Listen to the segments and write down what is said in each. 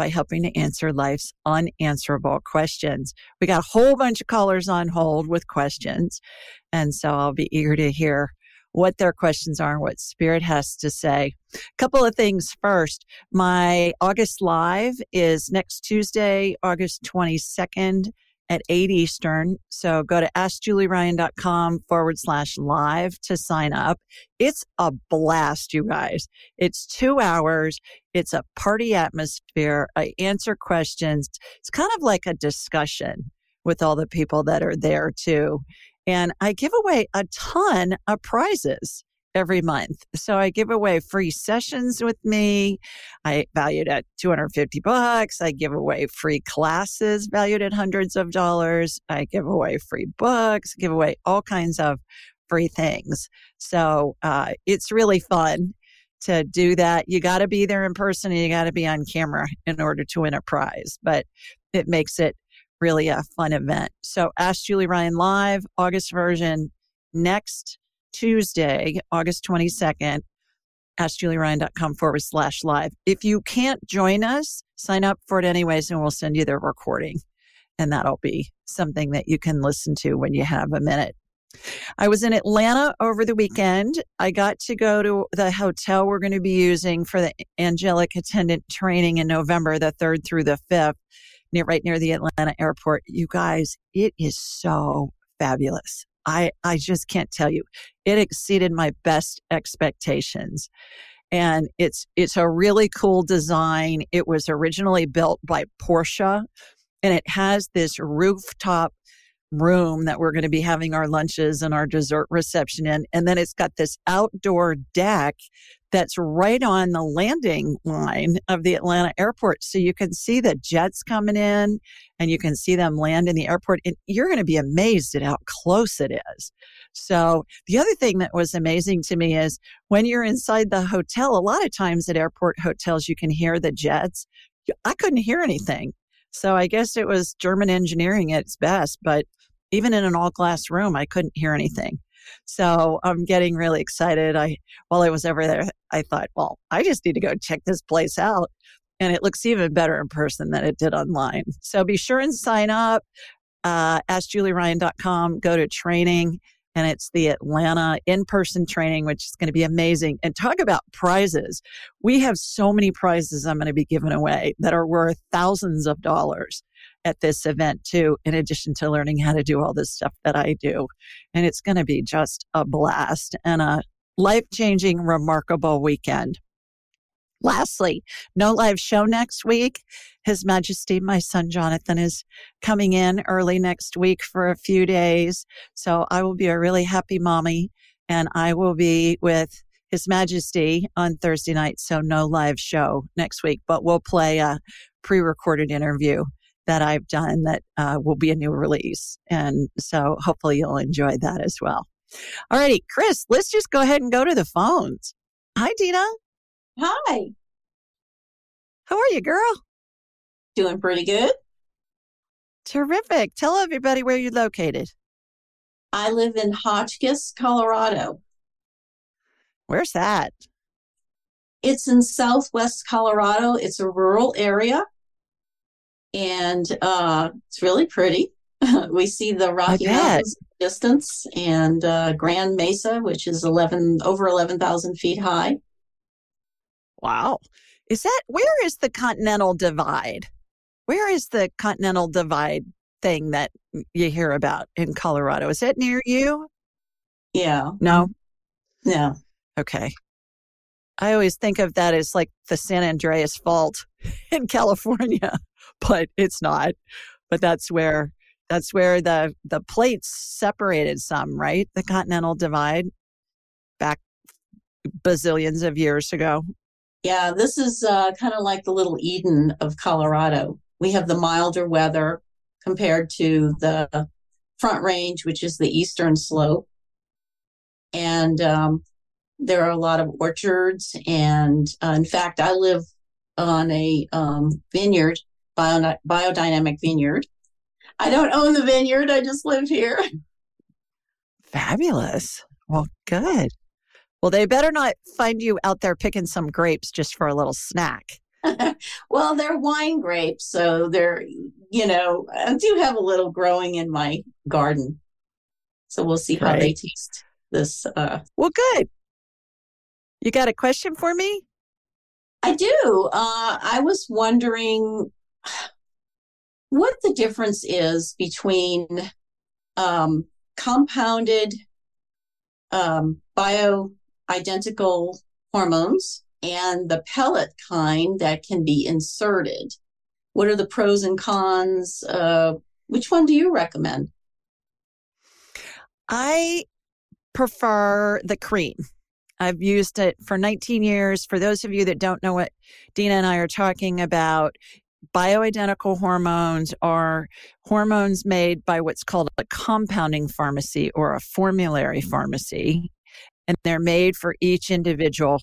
by helping to answer life's unanswerable questions. We got a whole bunch of callers on hold with questions. And so I'll be eager to hear what their questions are and what Spirit has to say. A couple of things first. My August live is next Tuesday, August 22nd at 8 Eastern. So go to askjulieryan.com forward slash live to sign up. It's a blast, you guys. It's two hours. It's a party atmosphere. I answer questions. It's kind of like a discussion with all the people that are there too. And I give away a ton of prizes every month. So I give away free sessions with me. I valued at 250 bucks. I give away free classes valued at hundreds of dollars. I give away free books, give away all kinds of free things. So uh, it's really fun to do that. You got to be there in person and you got to be on camera in order to win a prize, but it makes it really a fun event. So Ask Julie Ryan Live, August version, next Tuesday, August 22nd, askjulieryan.com forward slash live. If you can't join us, sign up for it anyways, and we'll send you the recording. And that'll be something that you can listen to when you have a minute. I was in Atlanta over the weekend. I got to go to the hotel we're going to be using for the angelic attendant training in November, the 3rd through the 5th near right near the Atlanta airport. You guys, it is so fabulous. I I just can't tell you. It exceeded my best expectations. And it's it's a really cool design. It was originally built by Porsche and it has this rooftop room that we're going to be having our lunches and our dessert reception in. And then it's got this outdoor deck that's right on the landing line of the Atlanta airport. So you can see the jets coming in and you can see them land in the airport. And you're going to be amazed at how close it is. So the other thing that was amazing to me is when you're inside the hotel, a lot of times at airport hotels, you can hear the jets. I couldn't hear anything. So I guess it was German engineering at its best, but even in an all glass room, I couldn't hear anything. So I'm getting really excited. I while I was over there, I thought, well, I just need to go check this place out. And it looks even better in person than it did online. So be sure and sign up. Uh, askjulieryan.com, go to training, and it's the Atlanta in person training, which is going to be amazing. And talk about prizes. We have so many prizes I'm going to be giving away that are worth thousands of dollars at this event too, in addition to learning how to do all this stuff that I do. And it's going to be just a blast and a life changing, remarkable weekend. Lastly, no live show next week. His Majesty, my son Jonathan, is coming in early next week for a few days. So I will be a really happy mommy and I will be with His Majesty on Thursday night. So no live show next week, but we'll play a pre recorded interview that I've done that uh, will be a new release. And so hopefully you'll enjoy that as well. All righty, Chris, let's just go ahead and go to the phones. Hi, Dina. Hi. How are you, girl? Doing pretty good. Terrific. Tell everybody where you're located. I live in Hotchkiss, Colorado. Where's that? It's in southwest Colorado. It's a rural area and uh, it's really pretty. we see the Rocky Mountains distance and uh, Grand Mesa, which is eleven over eleven thousand feet high. Wow, is that where is the Continental Divide? Where is the Continental Divide thing that you hear about in Colorado. Is that near you? Yeah. No? No. Okay. I always think of that as like the San Andreas Fault in California, but it's not. But that's where that's where the the plates separated some, right? The Continental Divide back bazillions of years ago. Yeah, this is uh, kind of like the little Eden of Colorado. We have the milder weather compared to the Front Range, which is the eastern slope. And um, there are a lot of orchards. And uh, in fact, I live on a um, vineyard, bio- biodynamic vineyard. I don't own the vineyard, I just live here. Fabulous. Well, good. Well, they better not find you out there picking some grapes just for a little snack. well, they're wine grapes, so they're, you know, I do have a little growing in my garden. So we'll see how they taste this. Uh, well, good. You got a question for me? I do. Uh, I was wondering what the difference is between um, compounded um, bio identical hormones and the pellet kind that can be inserted. What are the pros and cons? Uh, which one do you recommend? I prefer the cream. I've used it for 19 years. For those of you that don't know what Dina and I are talking about, bioidentical hormones are hormones made by what's called a compounding pharmacy or a formulary mm-hmm. pharmacy and they're made for each individual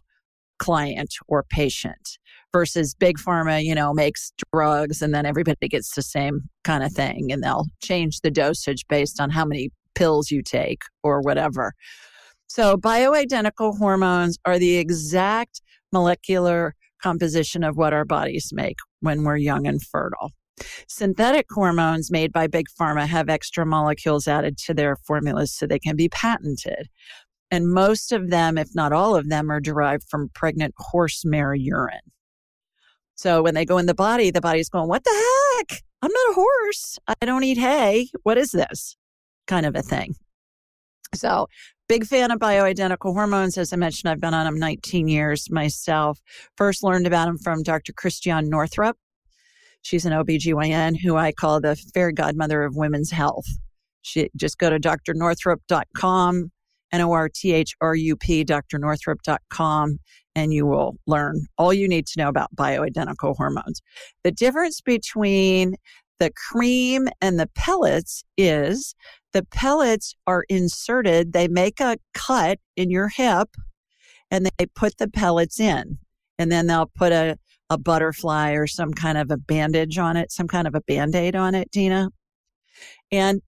client or patient versus big pharma you know makes drugs and then everybody gets the same kind of thing and they'll change the dosage based on how many pills you take or whatever. So bioidentical hormones are the exact molecular composition of what our bodies make when we're young and fertile Synthetic hormones made by big pharma have extra molecules added to their formulas so they can be patented. And most of them, if not all of them, are derived from pregnant horse mare urine. So when they go in the body, the body's going, What the heck? I'm not a horse. I don't eat hay. What is this? Kind of a thing. So, big fan of bioidentical hormones. As I mentioned, I've been on them 19 years myself. First learned about them from Dr. Christiane Northrup. She's an OBGYN who I call the fairy godmother of women's health. She, just go to drnorthrup.com N O R T H R U P, drnorthrup.com, and you will learn all you need to know about bioidentical hormones. The difference between the cream and the pellets is the pellets are inserted, they make a cut in your hip and they put the pellets in. And then they'll put a, a butterfly or some kind of a bandage on it, some kind of a band aid on it, Dina. And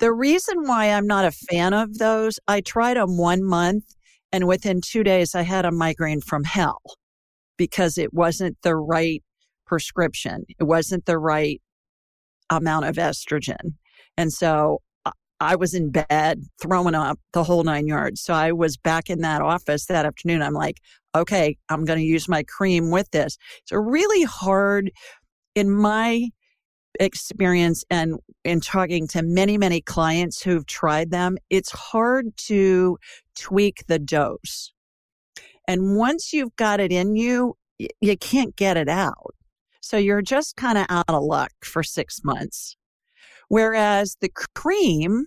the reason why I'm not a fan of those, I tried them one month and within two days I had a migraine from hell because it wasn't the right prescription. It wasn't the right amount of estrogen. And so I was in bed throwing up the whole nine yards. So I was back in that office that afternoon. I'm like, okay, I'm going to use my cream with this. It's really hard in my experience and in talking to many, many clients who've tried them, it's hard to tweak the dose. And once you've got it in you, you can't get it out. So you're just kind of out of luck for six months. Whereas the cream,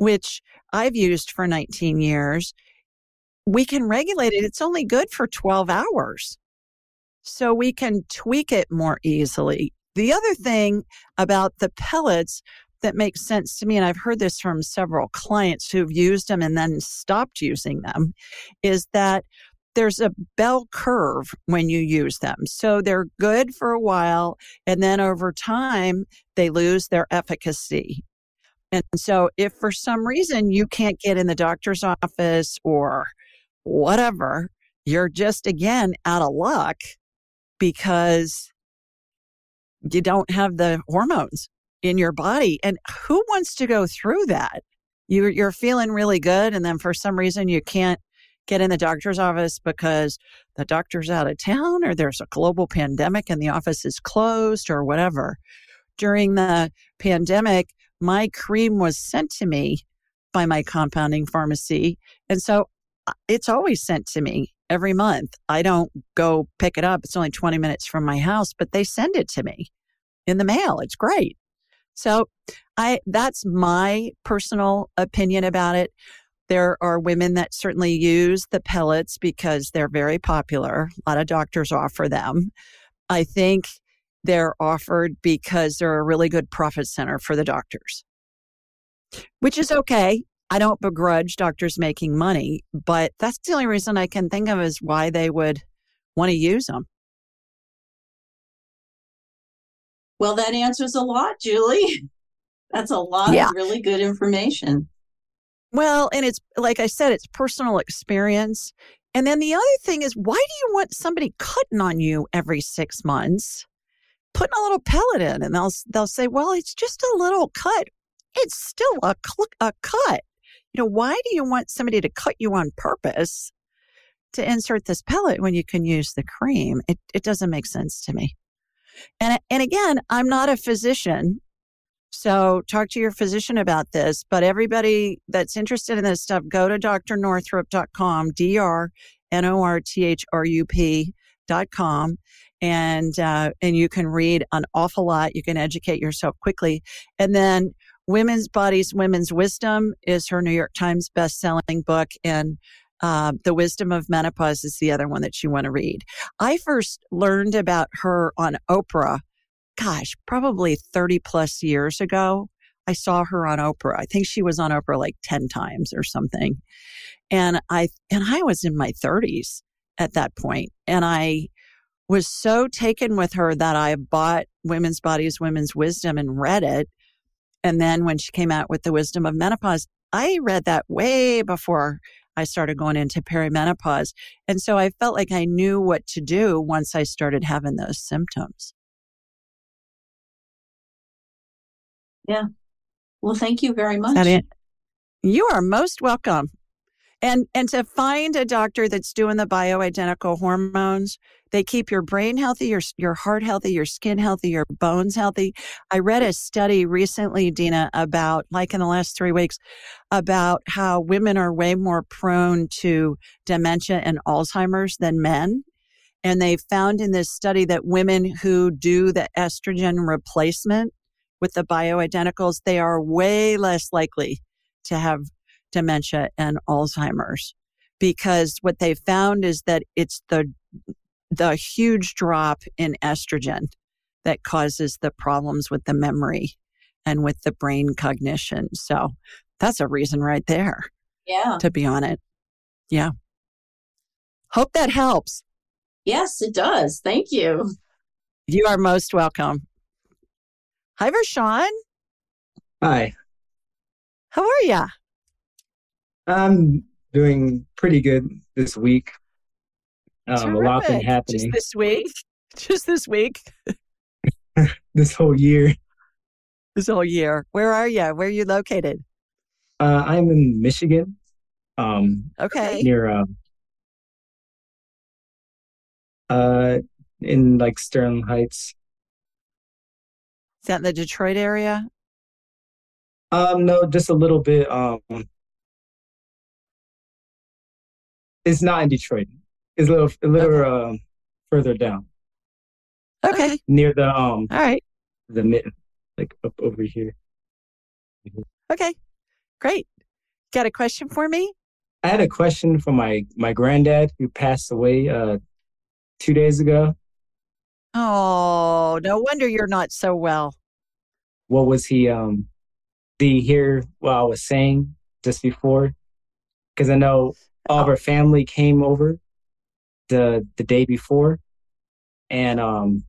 which I've used for 19 years, we can regulate it. It's only good for 12 hours. So we can tweak it more easily. The other thing about the pellets that makes sense to me, and I've heard this from several clients who've used them and then stopped using them, is that there's a bell curve when you use them. So they're good for a while, and then over time, they lose their efficacy. And so, if for some reason you can't get in the doctor's office or whatever, you're just again out of luck because you don't have the hormones in your body. And who wants to go through that? You're, you're feeling really good, and then for some reason you can't get in the doctor's office because the doctor's out of town or there's a global pandemic and the office is closed or whatever. during the pandemic, my cream was sent to me by my compounding pharmacy. And so uh, it's always sent to me every month. I don't go pick it up. It's only 20 minutes from my house, but they send it to me in the mail. It's great. So I that's my personal opinion about it. There are women that certainly use the pellets because they're very popular. A lot of doctors offer them. I think they're offered because they're a really good profit center for the doctors, which is okay. I don't begrudge doctors making money, but that's the only reason I can think of is why they would want to use them. Well, that answers a lot, Julie. That's a lot yeah. of really good information. Well, and it's like I said, it's personal experience. And then the other thing is, why do you want somebody cutting on you every six months? Putting a little pellet in, and they'll they'll say, "Well, it's just a little cut. It's still a cl- a cut." You know, why do you want somebody to cut you on purpose to insert this pellet when you can use the cream? It it doesn't make sense to me. And and again, I'm not a physician. So talk to your physician about this. But everybody that's interested in this stuff, go to drnorthrup.com, D R N O R T H R U P.com. And, uh, and you can read an awful lot. You can educate yourself quickly. And then Women's Bodies, Women's Wisdom is her New York Times best-selling book. And uh, the Wisdom of Menopause is the other one that you want to read. I first learned about her on Oprah gosh, probably 30 plus years ago. I saw her on Oprah. I think she was on Oprah like 10 times or something. And I and I was in my 30s at that point and I was so taken with her that I bought Women's Bodies, Women's Wisdom and read it. And then when she came out with the Wisdom of Menopause, I read that way before I started going into perimenopause. And so I felt like I knew what to do once I started having those symptoms. Yeah. Well, thank you very much. You are most welcome. And and to find a doctor that's doing the bioidentical hormones, they keep your brain healthy, your your heart healthy, your skin healthy, your bones healthy. I read a study recently, Dina, about like in the last three weeks, about how women are way more prone to dementia and Alzheimer's than men. And they found in this study that women who do the estrogen replacement with the bioidenticals, they are way less likely to have dementia and Alzheimer's because what they found is that it's the the huge drop in estrogen that causes the problems with the memory and with the brain cognition. So that's a reason right there. Yeah. To be on it. Yeah. Hope that helps. Yes, it does. Thank you. You are most welcome. Hi, Vershawn. Hi. How are ya? I'm doing pretty good this week. Um, a lot been happening. Just this week? Just this week? this whole year. This whole year. Where are you? Where are you located? Uh, I'm in Michigan. Um, okay. Near, uh, uh, in like Sterling Heights. Is that in the Detroit area? Um, no, just a little bit. Um, it's not in Detroit. It's a little, a little okay. um, further down. Okay. Near the um. All right. The mid, like up over here. Okay, great. Got a question for me? I had a question for my my granddad who passed away uh two days ago. Oh, no wonder you're not so well. What was he? Um, did he hear what I was saying just before? Because I know all of our family came over the the day before, and um,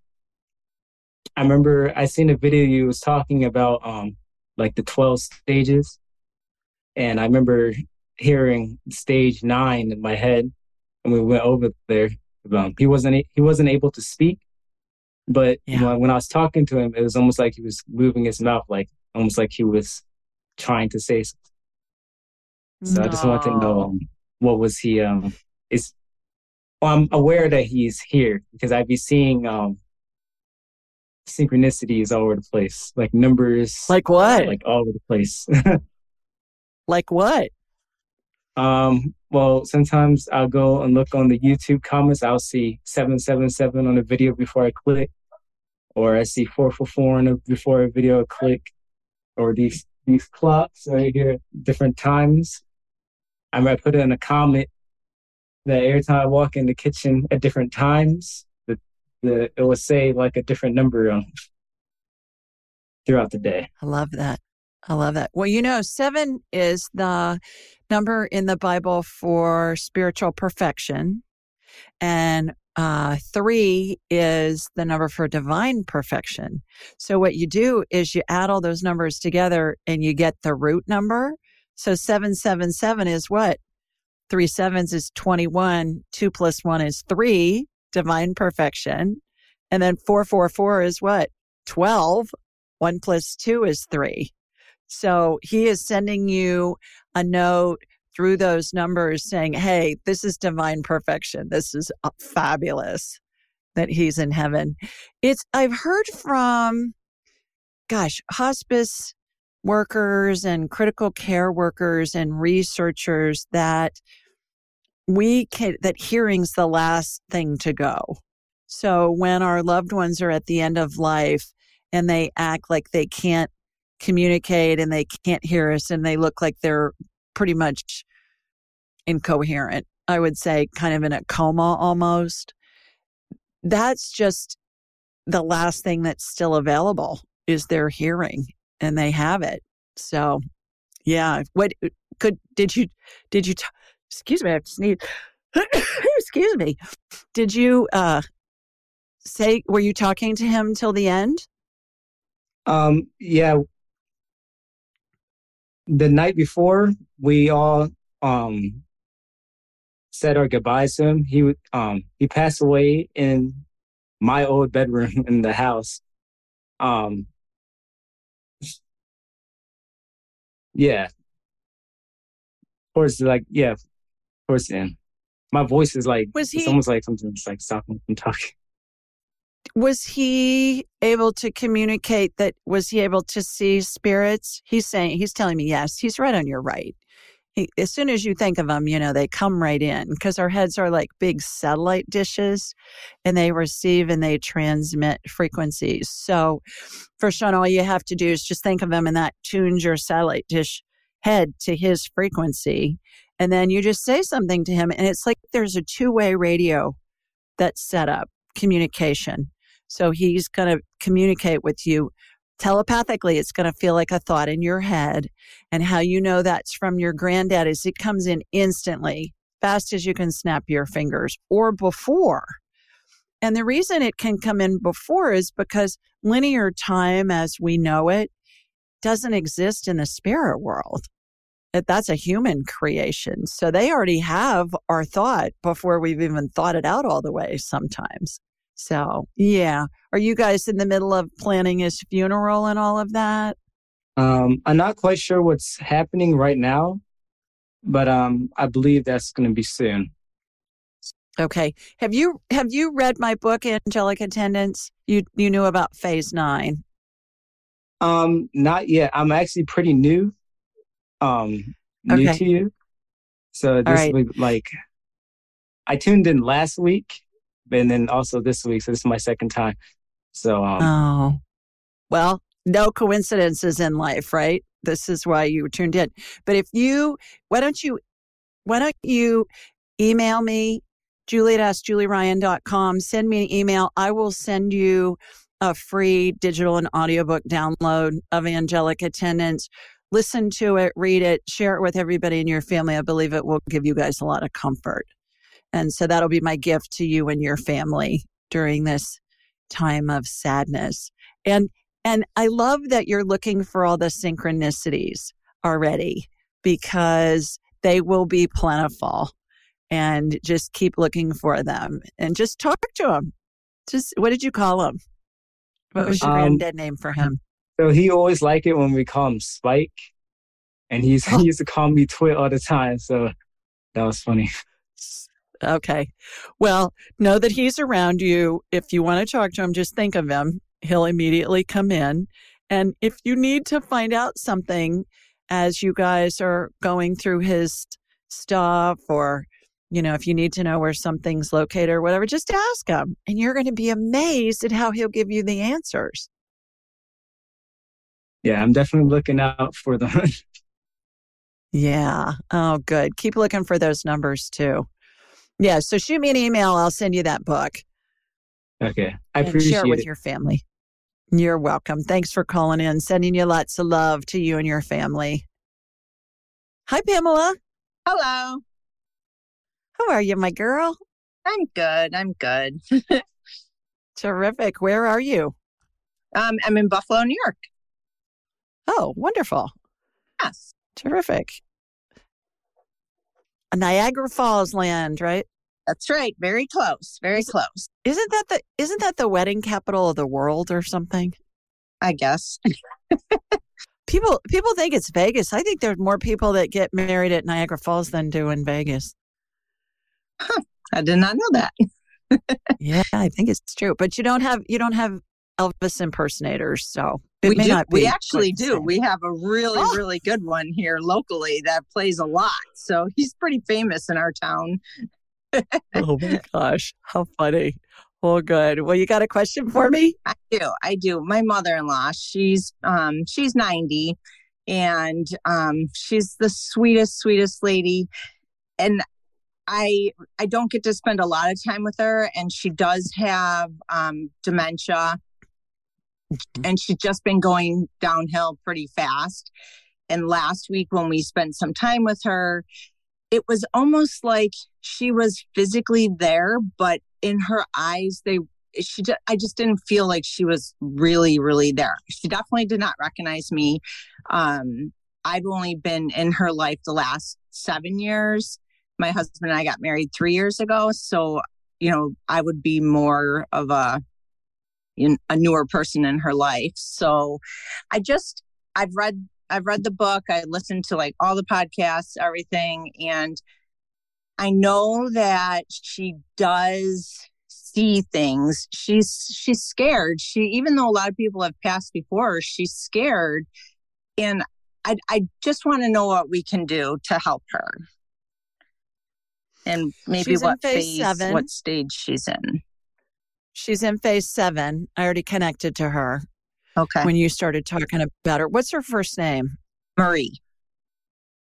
I remember I seen a video you was talking about um like the twelve stages, and I remember hearing stage nine in my head, and we went over there. Um, he wasn't he wasn't able to speak, but yeah. when, when I was talking to him, it was almost like he was moving his mouth, like almost like he was trying to say something. So no. I just wanted to know um, what was he um is well, I'm aware that he's here because I'd be seeing um synchronicities all over the place, like numbers. Like what? Like all over the place. like what? Um, well, sometimes I'll go and look on the YouTube comments. I'll see 777 on a video before I click, or I see 444 on a, before a video I click, or these these clocks right here, different times. I might put it in a comment that every time I walk in the kitchen at different times, the, the it will say like a different number um, throughout the day. I love that. I love that. Well, you know, seven is the number in the Bible for spiritual perfection, and uh, three is the number for divine perfection. So, what you do is you add all those numbers together and you get the root number. So, 777 is what? Three sevens is 21, two plus one is three, divine perfection. And then 444 is what? 12. One plus two is three. So he is sending you a note through those numbers saying, Hey, this is divine perfection. This is uh, fabulous that he's in heaven. It's, I've heard from, gosh, hospice workers and critical care workers and researchers that we can, that hearing's the last thing to go. So when our loved ones are at the end of life and they act like they can't communicate and they can't hear us and they look like they're pretty much incoherent. I would say kind of in a coma almost. That's just the last thing that's still available is their hearing and they have it. So, yeah, what could did you did you t- excuse me, I have to sneeze. excuse me. Did you uh say were you talking to him till the end? Um yeah, the night before we all um said our goodbyes to him. He um he passed away in my old bedroom in the house. Um yeah. Towards like yeah, towards the end. My voice is like was he, it's almost like something's like stopping from talking was he able to communicate that was he able to see spirits he's saying he's telling me yes he's right on your right as soon as you think of them you know they come right in because our heads are like big satellite dishes and they receive and they transmit frequencies so Vershawn all you have to do is just think of him and that tunes your satellite dish head to his frequency and then you just say something to him and it's like there's a two-way radio that's set up communication. So he's going to communicate with you telepathically. It's going to feel like a thought in your head. And how you know that's from your granddad is it comes in instantly, fast as you can snap your fingers or before. And the reason it can come in before is because linear time as we know it doesn't exist in the spirit world. Uh, that's a human creation. So they already have our thought before we've even thought it out all the way sometimes. So, yeah. Are you guys in the middle of planning his funeral and all of that? Um, I'm not quite sure what's happening right now, but um, I believe that's going to be soon. Okay. Have you have you read my book, Angelic Attendants? You you knew about Phase Nine. Um, not yet. I'm actually pretty new um new okay. to you. So this right. week, like, I tuned in last week, and then also this week. So this is my second time. So, um, oh, well, no coincidences in life, right? This is why you tuned in. But if you, why don't you, why don't you email me, julieryan.com, send me an email. I will send you a free digital and audiobook download of angelic Attendants. listen to it, read it, share it with everybody in your family. I believe it will give you guys a lot of comfort. And so that'll be my gift to you and your family during this time of sadness. And and I love that you're looking for all the synchronicities already because they will be plentiful. And just keep looking for them and just talk to them. Just what did you call him? What was your um, granddad name for him? So he always liked it when we call him Spike, and he's he used to call me Twit all the time. So that was funny. Okay. Well, know that he's around you. If you want to talk to him, just think of him he'll immediately come in. And if you need to find out something as you guys are going through his stuff or you know, if you need to know where something's located or whatever, just ask him. And you're going to be amazed at how he'll give you the answers. Yeah, I'm definitely looking out for them. yeah. Oh, good. Keep looking for those numbers too. Yeah. So shoot me an email. I'll send you that book. Okay. I appreciate share it with it. your family. You're welcome. Thanks for calling in. Sending you lots of love to you and your family. Hi, Pamela. Hello. How are you, my girl? I'm good. I'm good. Terrific. Where are you? Um, I'm in Buffalo, New York. Oh, wonderful. Yes. Terrific. Niagara Falls land, right? That's right. Very close. Very close. Isn't that the isn't that the wedding capital of the world or something? I guess. People people think it's Vegas. I think there's more people that get married at Niagara Falls than do in Vegas. I did not know that. yeah, I think it's true. But you don't have you don't have Elvis impersonators, so we do. We actually do. We have a really, Oh. really good one here locally that plays a lot. So he's pretty famous in our town. oh my gosh, how funny! Well, good. Well, you got a question for me? I do. I do. My mother-in-law, she's um she's 90 and um she's the sweetest sweetest lady and I I don't get to spend a lot of time with her and she does have um dementia and she's just been going downhill pretty fast. And last week when we spent some time with her, it was almost like she was physically there, but in her eyes, they she I just didn't feel like she was really, really there. She definitely did not recognize me. Um, I've only been in her life the last seven years. My husband and I got married three years ago, so you know I would be more of a in, a newer person in her life. So I just I've read I've read the book, I listened to like all the podcasts, everything and I know that she does see things. She's she's scared. She even though a lot of people have passed before she's scared and I I just want to know what we can do to help her. And maybe She's what phase phase, what stage she's in. She's in phase seven. I already connected to her Okay. when you started talking about her. What's her first name? Marie.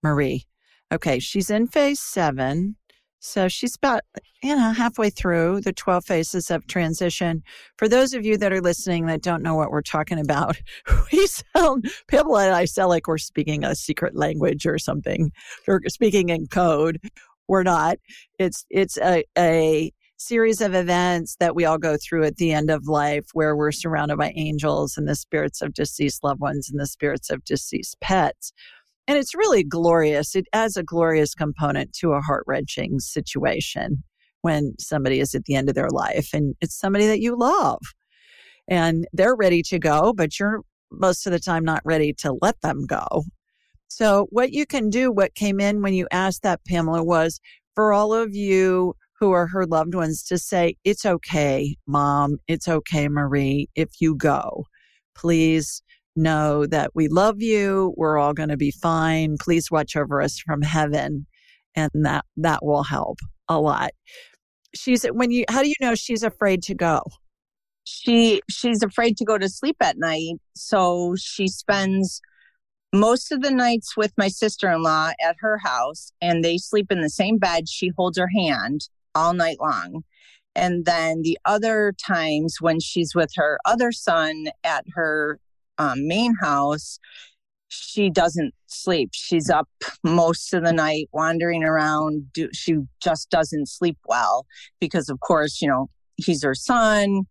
Marie. Okay, she's in phase seven. So she's about, you know, halfway through the 12 phases of transition. For those of you that are listening that don't know what we're talking about, we sound, Pamela and I sound like we're speaking a secret language or something, or speaking in code. We're not. It's, it's a, a series of events that we all go through at the end of life where we're surrounded by angels and the spirits of deceased loved ones and the spirits of deceased pets. And it's really glorious. It adds a glorious component to a heart wrenching situation when somebody is at the end of their life and it's somebody that you love and they're ready to go, but you're most of the time not ready to let them go. So, what you can do, what came in when you asked that, Pamela, was for all of you who are her loved ones to say, It's okay, mom. It's okay, Marie, if you go. Please know that we love you. We're all going to be fine. Please watch over us from heaven. And that, that will help a lot. She's when you, how do you know she's afraid to go? she she's afraid to go to sleep at night so she spends most of the nights with my sister-in-law at her house and they sleep in the same bed she holds her hand all night long. And then the other times when she's with her other son at her um, main house she doesn't sleep. She's up most of the night wandering around do, she just doesn't sleep well because of course you know he's her son.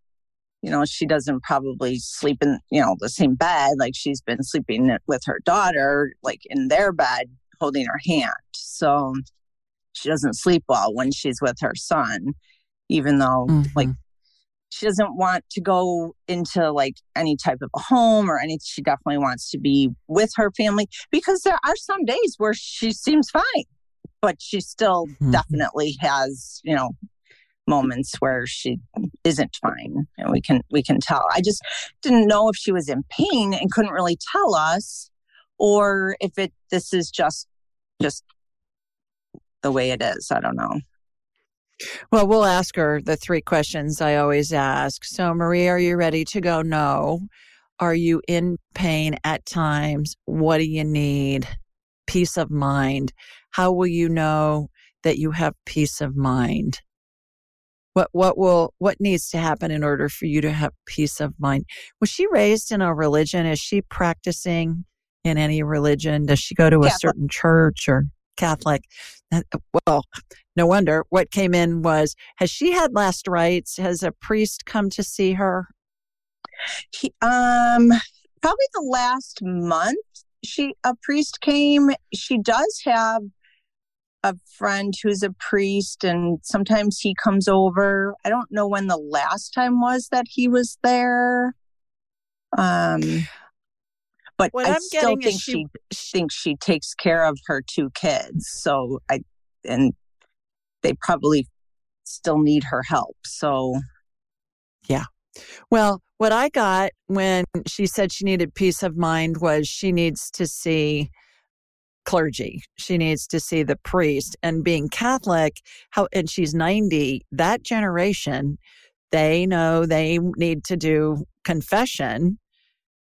You know she doesn't probably sleep in you know the same bed like she's been sleeping with her daughter like in their bed holding her hand. So she doesn't sleep well when she's with her son even though like she doesn't want to go into like any type of a home or anything she definitely wants to be with her family because there are some days where she seems fine but she still Mhm. definitely has you know moments where she isn't fine and we can we can tell i just didn't know if she was in pain and couldn't really tell us or if it this is just just the way it is. I don't know. Well we'll ask her the three questions i always ask. So marie are you ready to go? No. Are you in pain at times? What do you need? Peace of mind. How will you know that you have peace of mind? What what will what needs to happen in order for you to have peace of mind? Was she raised in a religion? Is she practicing in any religion? Does she go to Catholic. a certain church or catholic well no wonder what came in was has she had last rites has a priest come to see her he, um probably the last month she a priest came she does have a friend who's a priest and sometimes he comes over. I don't know when the last time was that he was there. Um but what I am still think she, she, thinks she takes care of her two kids. So I and they probably still need her help. So yeah. Well, what I got when she said she needed peace of mind was she needs to see clergy. She needs to see the priest. And being Catholic, how and she's 90, that generation, they know they need to do confession.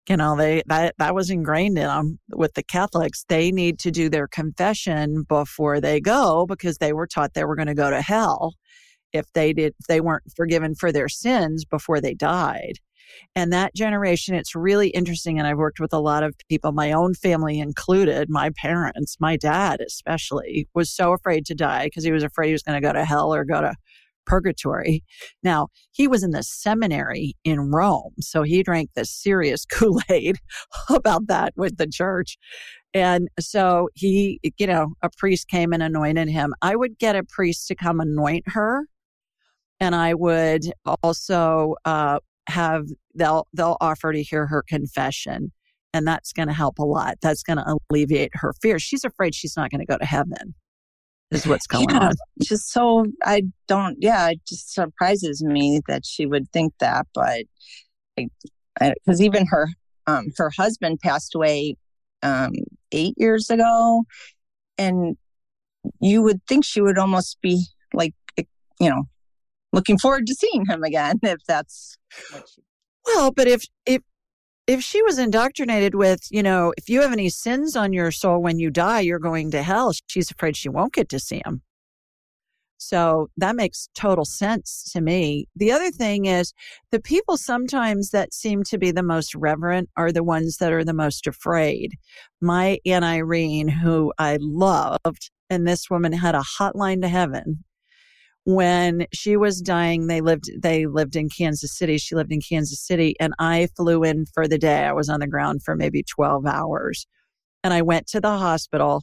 You know, they that that was ingrained in them with the Catholics. They need to do their confession before they go because they were taught they were going to go to hell if they did if they weren't forgiven for their sins before they died. And that generation, it's really interesting. And I've worked with a lot of people, my own family included, my parents, my dad especially, was so afraid to die because he was afraid he was going to go to hell or go to purgatory. Now, he was in the seminary in Rome, so he drank the serious Kool Aid about that with the church. And so he, you know, a priest came and anointed him. I would get a priest to come anoint her. And I would also uh, have they'll they'll offer to hear her confession and that's going to help a lot that's going to alleviate her fear she's afraid she's not going to go to heaven is what's going yeah, on just so i don't yeah it just surprises me that she would think that but because even her um her husband passed away um eight years ago and you would think she would almost be like you know looking forward to seeing him again if that's well but if if if she was indoctrinated with you know if you have any sins on your soul when you die you're going to hell she's afraid she won't get to see him so that makes total sense to me. The other thing is the people sometimes that seem to be the most reverent are the ones that are the most afraid. My Aunt Irene, who I loved, and this woman had a hotline to heaven when she was dying they lived they lived in Kansas City. She lived in Kansas City and I flew in for the day. I was on the ground for maybe 12 hours and I went to the hospital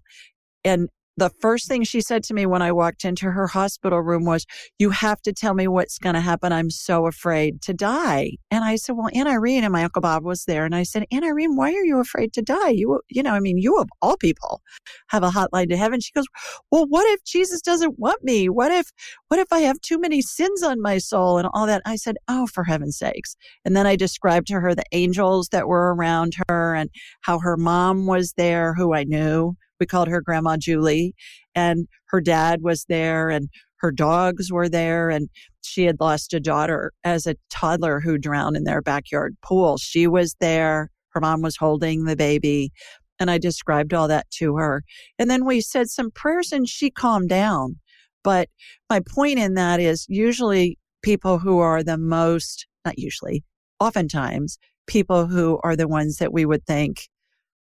and the first thing she said to me when I walked into her hospital room was, You have to tell me what's going to happen. I'm so afraid to die. And I said, Well, Aunt Irene and my Uncle Bob was there. And I said, Aunt Irene, why are you afraid to die? You, you know, I mean, you of all people have a hotline to heaven. She goes, Well, what if Jesus doesn't want me? What if, what if I have too many sins on my soul and all that? I said, Oh, for heaven's sakes. And then I described to her the angels that were around her and how her mom was there, who I knew we called her Grandma Julie, and her dad was there, and her dogs were there, and she had lost a daughter as a toddler who drowned in their backyard pool. She was there. Her mom was holding the baby. And I described all that to her. And then we said some prayers and she calmed down. But my point in that is usually people who are the most, not usually, oftentimes, people who are the ones that we would think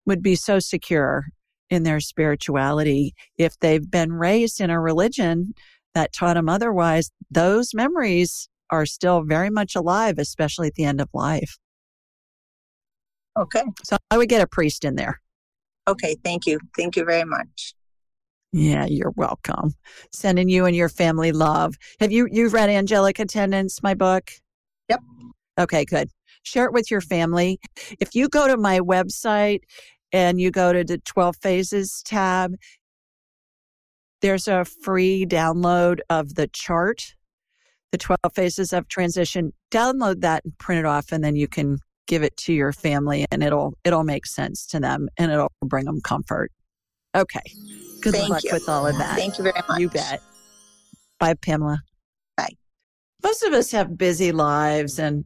would be so secure in their spirituality. If they've been raised in a religion that taught them otherwise, those memories are still very much alive, especially at the end of life. Okay. So I would get a priest in there. Okay. Thank you. Thank you very much. Yeah, you're welcome. Sending you and your family love. Have you you've read Angelic Attendants, my book? Yep. Okay, good. Share it with your family. If you go to my website, and you go to the 12 phases tab, there's a free download of the chart the 12 phases of transition. Download that and print it off, and then you can give it to your family and it'll it'll make sense to them and it'll bring them comfort. Okay. Good Thank luck you. with all of that. Thank you very much. You bet. Bye, Pamela. Bye. Most of us have busy lives and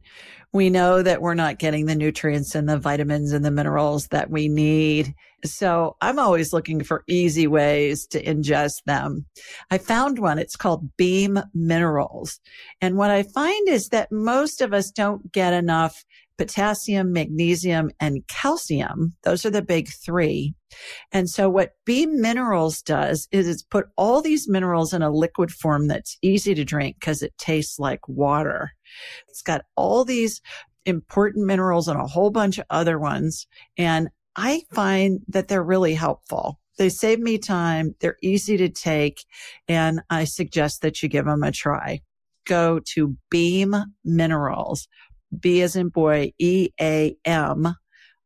we know that we're not getting the nutrients and the vitamins and the minerals that we need. So I'm always looking for easy ways to ingest them. I found one. It's called Beam Minerals. And what I find is that most of us don't get enough potassium, magnesium, and calcium. Those are the big three. And so what Beam Minerals does is it's put all these minerals in a liquid form that's easy to drink because it tastes like water. It's got all these important minerals and a whole bunch of other ones. And I find that they're really helpful. They save me time. They're easy to take. And I suggest that you give them a try. Go to Beam Minerals, B as in boy, E A M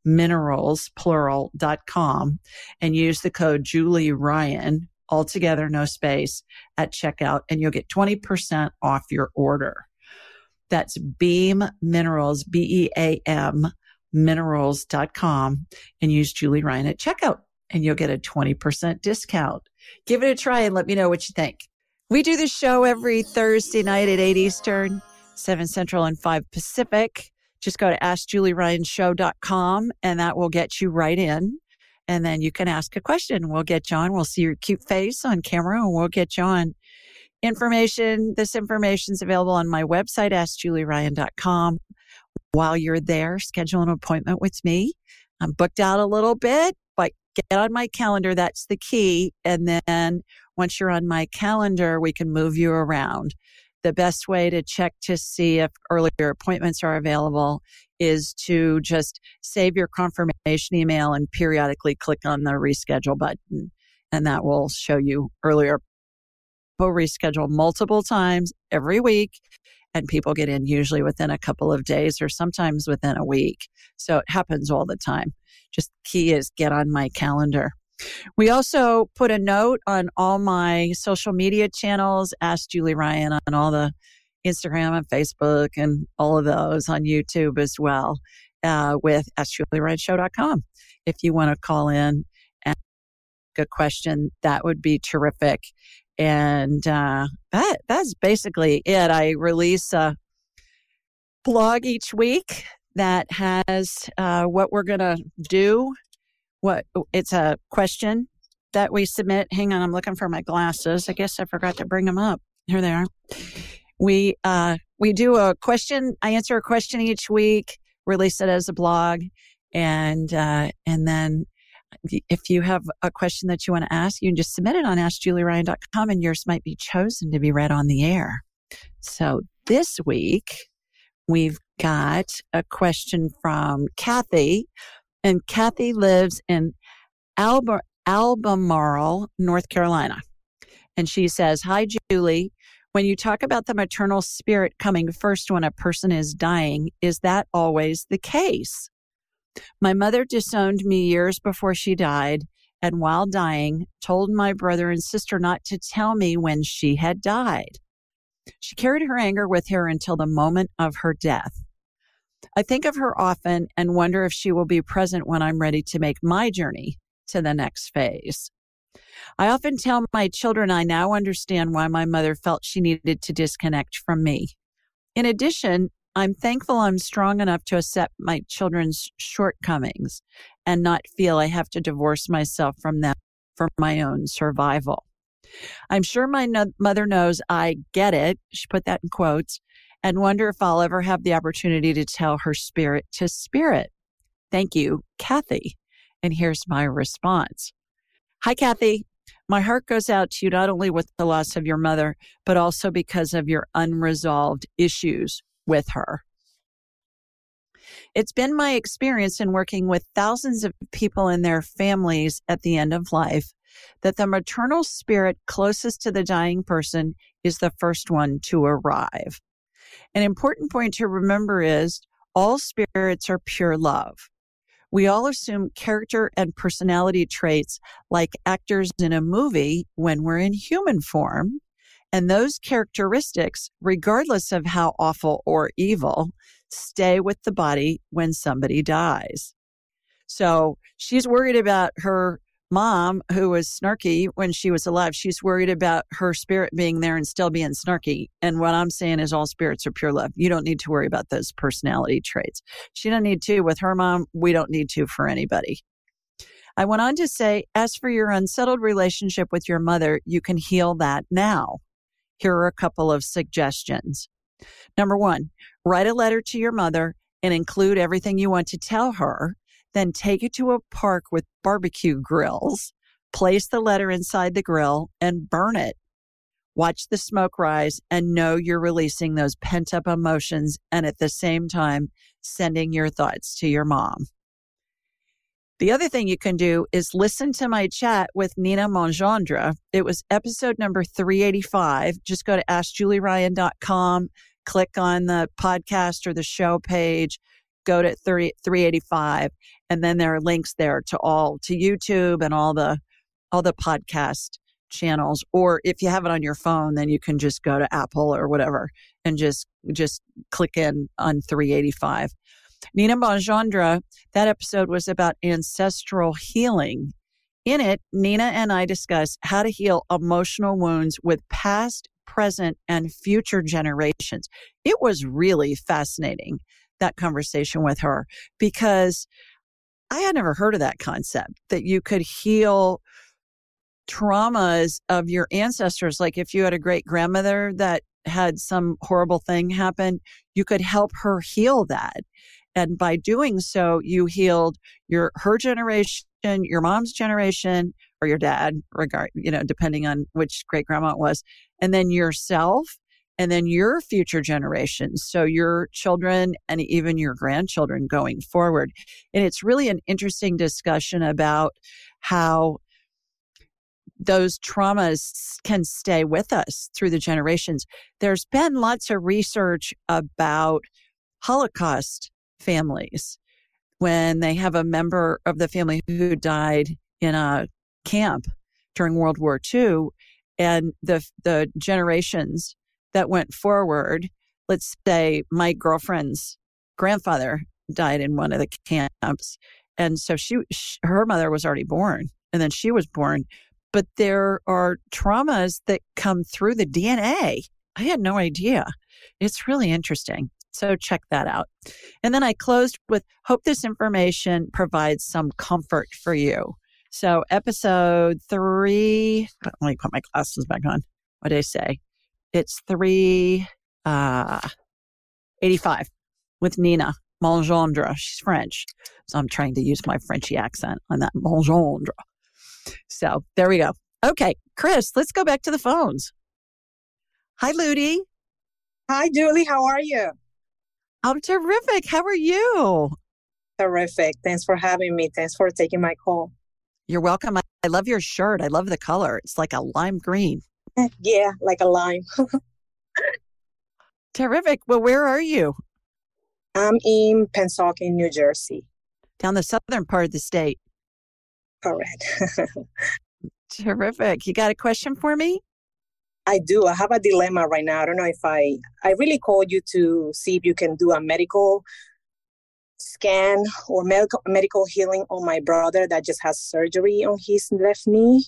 minerals, plural, dot com and use the code Julie Ryan, altogether, no space at checkout and you'll get 20% off your order. That's Beam Minerals, B E A M minerals.com and use Julie Ryan at checkout and you'll get a 20% discount. Give it a try and let me know what you think. We do the show every Thursday night at 8 Eastern, 7 Central, and 5 Pacific. Just go to AskJulieRyanShow.com and that will get you right in. And then you can ask a question. We'll get you on. We'll see your cute face on camera and we'll get you on. Information, this information is available on my website, AskJulieRyan.com. While you're there, schedule an appointment with me. I'm booked out a little bit, but get on my calendar. That's the key. And then once you're on my calendar, we can move you around. The best way to check to see if earlier appointments are available is to just save your confirmation email and periodically click on the reschedule button. And that will show you earlier. We'll reschedule multiple times every week and people get in usually within a couple of days or sometimes within a week. So it happens all the time. Just key is get on my calendar. We also put a note on all my social media channels, Ask Julie Ryan on all the Instagram and Facebook and all of those on YouTube as well uh, with AskJulieRyanShow.com. If you want to call in and ask a question, that would be terrific. And uh, that that's basically it. I release a blog each week that has uh, what we're to do. What it's a question that we submit. Hang on, I'm looking for my glasses. I guess I forgot to bring them up. Here they are. We uh, we do a question. I answer a question each week. Release it as a blog, and uh, and then if you have a question that you want to ask, you can just submit it on AskJulieRyan.com and yours might be chosen to be read on the air. So this week, we've got a question from Kathy, and Kathy lives in Alba, Albemarle, North Carolina. And she says, Hi, Julie. When you talk about the maternal spirit coming first when a person is dying, is that always the case? My mother disowned me years before she died, and while dying, told my brother and sister not to tell me when she had died. She carried her anger with her until the moment of her death. I think of her often and wonder if she will be present when I'm ready to make my journey to the next phase. I often tell my children I now understand why my mother felt she needed to disconnect from me. In addition, I'm thankful I'm strong enough to accept my children's shortcomings and not feel I have to divorce myself from them for my own survival. I'm sure my no- mother knows I get it. She put that in quotes and wonder if I'll ever have the opportunity to tell her spirit to spirit. Thank you, Kathy. And here's my response. Hi, Kathy. My heart goes out to you not only with the loss of your mother, but also because of your unresolved issues with her. It's been my experience in working with thousands of people and their families at the end of life that the maternal spirit closest to the dying person is the first one to arrive. An important point to remember is all spirits are pure love. We all assume character and personality traits like actors in a movie when we're in human form And those characteristics, regardless of how awful or evil, stay with the body when somebody dies. So she's worried about her mom, who was snarky when she was alive. She's worried about her spirit being there and still being snarky. And what I'm saying is, all spirits are pure love. You don't need to worry about those personality traits. She doesn't need to with her mom. We don't need to for anybody. I went on to say, as for your unsettled relationship with your mother, you can heal that now. Here are a couple of suggestions. Number one, write a letter to your mother and include everything you want to tell her. Then take it to a park with barbecue grills, place the letter inside the grill, and burn it. Watch the smoke rise and know you're releasing those pent up emotions and at the same time sending your thoughts to your mom. The other thing you can do is listen to my chat with Nina Mongeondre. It was episode number 385. Just go to askjulieryan.com, click on the podcast or the show page, go to 30, 385, and then there are links there to all to YouTube and all the all the podcast channels. Or if you have it on your phone, then you can just go to Apple or whatever and just just click in on 385. Nina Mongeondre, that episode was about ancestral healing. In it, Nina and I discuss how to heal emotional wounds with past, present, and future generations. It was really fascinating, that conversation with her, because I had never heard of that concept that you could heal traumas of your ancestors. Like if you had a great grandmother that had some horrible thing happen, you could help her heal that. And by doing so, you healed your her generation, your mom's generation, or your dad, regard you know, depending on which great grandma it was, and then yourself, and then your future generations. So your children and even your grandchildren going forward. And it's really an interesting discussion about how those traumas can stay with us through the generations. There's been lots of research about Holocaust families when they have a member of the family who died in a camp during World War II and the the generations that went forward let's say my girlfriend's grandfather died in one of the camps and so she, she her mother was already born and then she was born but there are traumas that come through the DNA I had no idea. It's really interesting so check that out. And then I closed with hope this information provides some comfort for you. So episode three, let me put my glasses back on. What did I say? It's three uh 85 with Nina Mongeondre. She's French. So I'm trying to use my Frenchy accent on that Mongeondre. So there we go. Okay, Chris, let's go back to the phones. Hi, Ludi. Hi, Julie. How are you? I'm terrific. How are you? Terrific. Thanks for having me. Thanks for taking my call. You're welcome. I love your shirt. I love the color. It's like a lime green. Mm, yeah, like a lime. terrific. Well, where are you? I'm in Pennsauken, New Jersey. Down the southern part of the state. Correct. terrific. You got a question for me? I do. I have a dilemma right now. I don't know if I I really called you to see if you can do a medical scan or medical medical healing on my brother that just has surgery on his left knee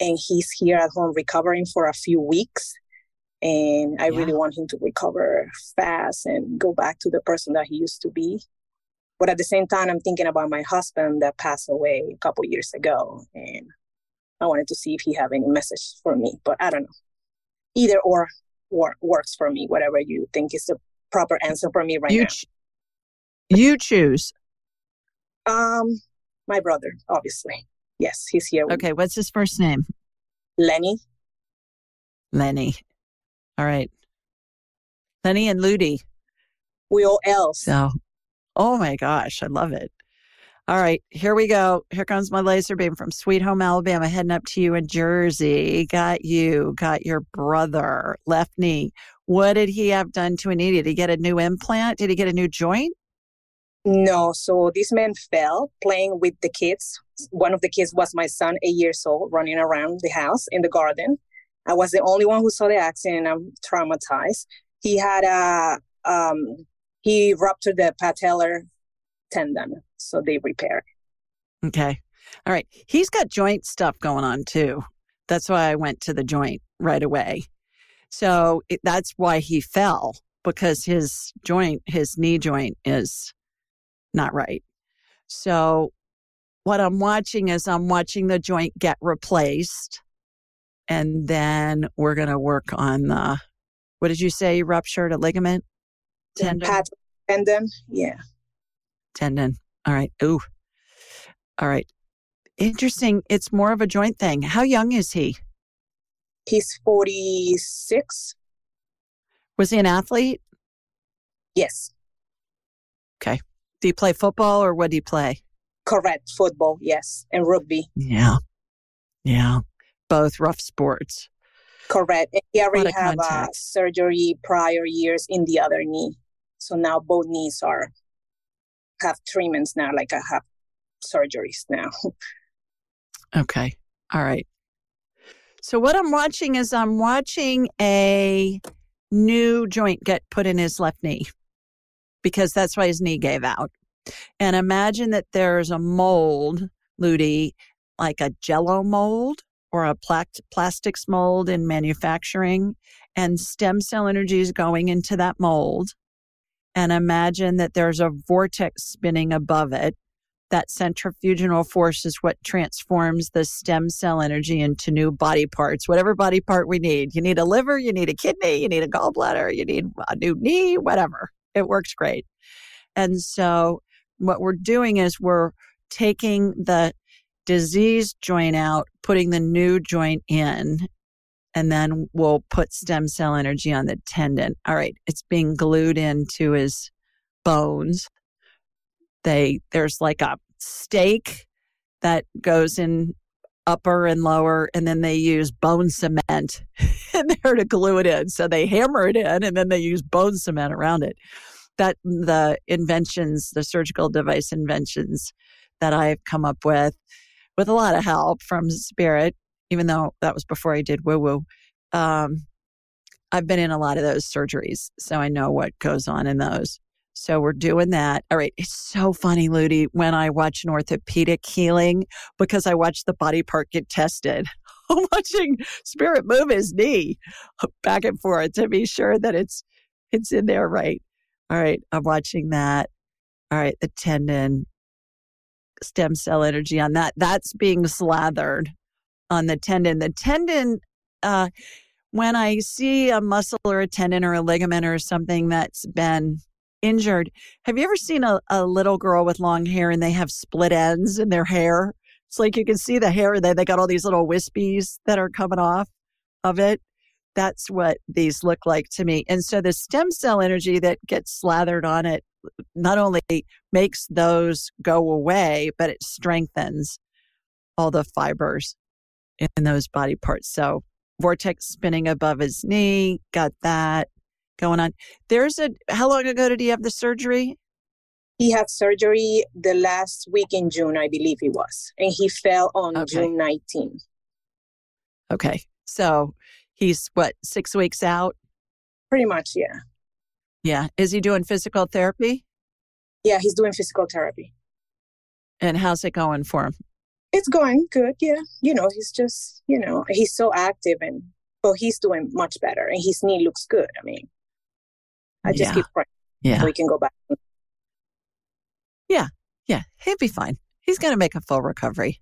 and he's here at home recovering for a few weeks and I yeah. really want him to recover fast and go back to the person that he used to be. But at the same time I'm thinking about my husband that passed away a couple years ago and I wanted to see if he have any message for me, but I don't know either or, or works for me, whatever you think is the proper answer for me right you now. Ch- you choose. Um, my brother, obviously. Yes, he's here. Okay, what's his first name? Lenny. Lenny. All right. Lenny and Ludi. We all else. So, oh my gosh, I love it. All right, here we go. Here comes my laser beam from Sweet Home, Alabama, heading up to you in Jersey. Got you, got your brother, left knee. What did he have done to a knee? Did he get a new implant? Did he get a new joint? No. So this man fell playing with the kids. One of the kids was my son, eight years old, running around the house in the garden. I was the only one who saw the accident. I'm traumatized. He had a um, he ruptured the patellar tendon, so they repair. Okay, all right. He's got joint stuff going on too. That's why I went to the joint right away. So it, that's why he fell because his joint, his knee joint, is not right. So what I'm watching is I'm watching the joint get replaced and then we're going to work on the what did you say ruptured a ligament tendon tendon yeah tendon all right. Ooh. All right. Interesting. It's more of a joint thing. How young is he? He's 46 was he an athlete? Yes. Okay. Do you play football or what do you play? Correct. Football yes. And rugby. Yeah. Yeah. Both rough sports. Correct. he already have uh, surgery prior years in the other knee. So now both knees are have treatments now, like I have surgeries now. okay. All right. So what I'm watching is I'm watching a new joint get put in his left knee because that's why his knee gave out. And imagine that there's a mold, Ludi, like a jello mold or a plastics mold in manufacturing, and stem cell energy is going into that mold. And imagine that there's a vortex spinning above it. That centrifugal force is what transforms the stem cell energy into new body parts, whatever body part we need. You need a liver, you need a kidney, you need a gallbladder, you need a new knee, whatever. It works great. And so, what we're doing is we're taking the diseased joint out, putting the new joint in, and then we'll put stem cell energy on the tendon. All right, it's being glued into his bones. They there's like a stake that goes in upper and lower, and then they use bone cement in there to glue it in. So they hammer it in, and then they use bone cement around it. That the inventions, the surgical device inventions that I've come up with with a lot of help from Spirit, even though that was before I did woo woo. Um, I've been in a lot of those surgeries, so I know what goes on in those. So we're doing that. All right. It's so funny, Ludi, when I watch an orthopedic healing because I watch the body part get tested. I'm watching Spirit move his knee back and forth to be sure that it's it's in there right. All right. I'm watching that. All right. The tendon stem cell energy on that. That's being slathered on the tendon. The tendon, uh, when I see a muscle or a tendon or a ligament or something that's been injured, have you ever seen a, a little girl with long hair and they have split ends in their hair? It's like you can see the hair, they, they got all these little wispies that are coming off of it. That's what these look like to me. And so the stem cell energy that gets slathered on it not only makes those go away, but it strengthens all the fibers in those body parts. So, vortex spinning above his knee, got that going on. There's a, how long ago did he have the surgery? He had surgery the last week in June, I believe he was, and he fell on okay. June 19. Okay. So, he's what, six weeks out? Pretty much, yeah. Yeah. Is he doing physical therapy? Yeah, he's doing physical therapy. And how's it going for him? It's going good. Yeah. You know, he's just, you know, he's so active and, but he's doing much better and his knee looks good. I mean, I just yeah. keep praying yeah. so he can go back. Yeah. Yeah. He'll be fine. He's going to make a full recovery.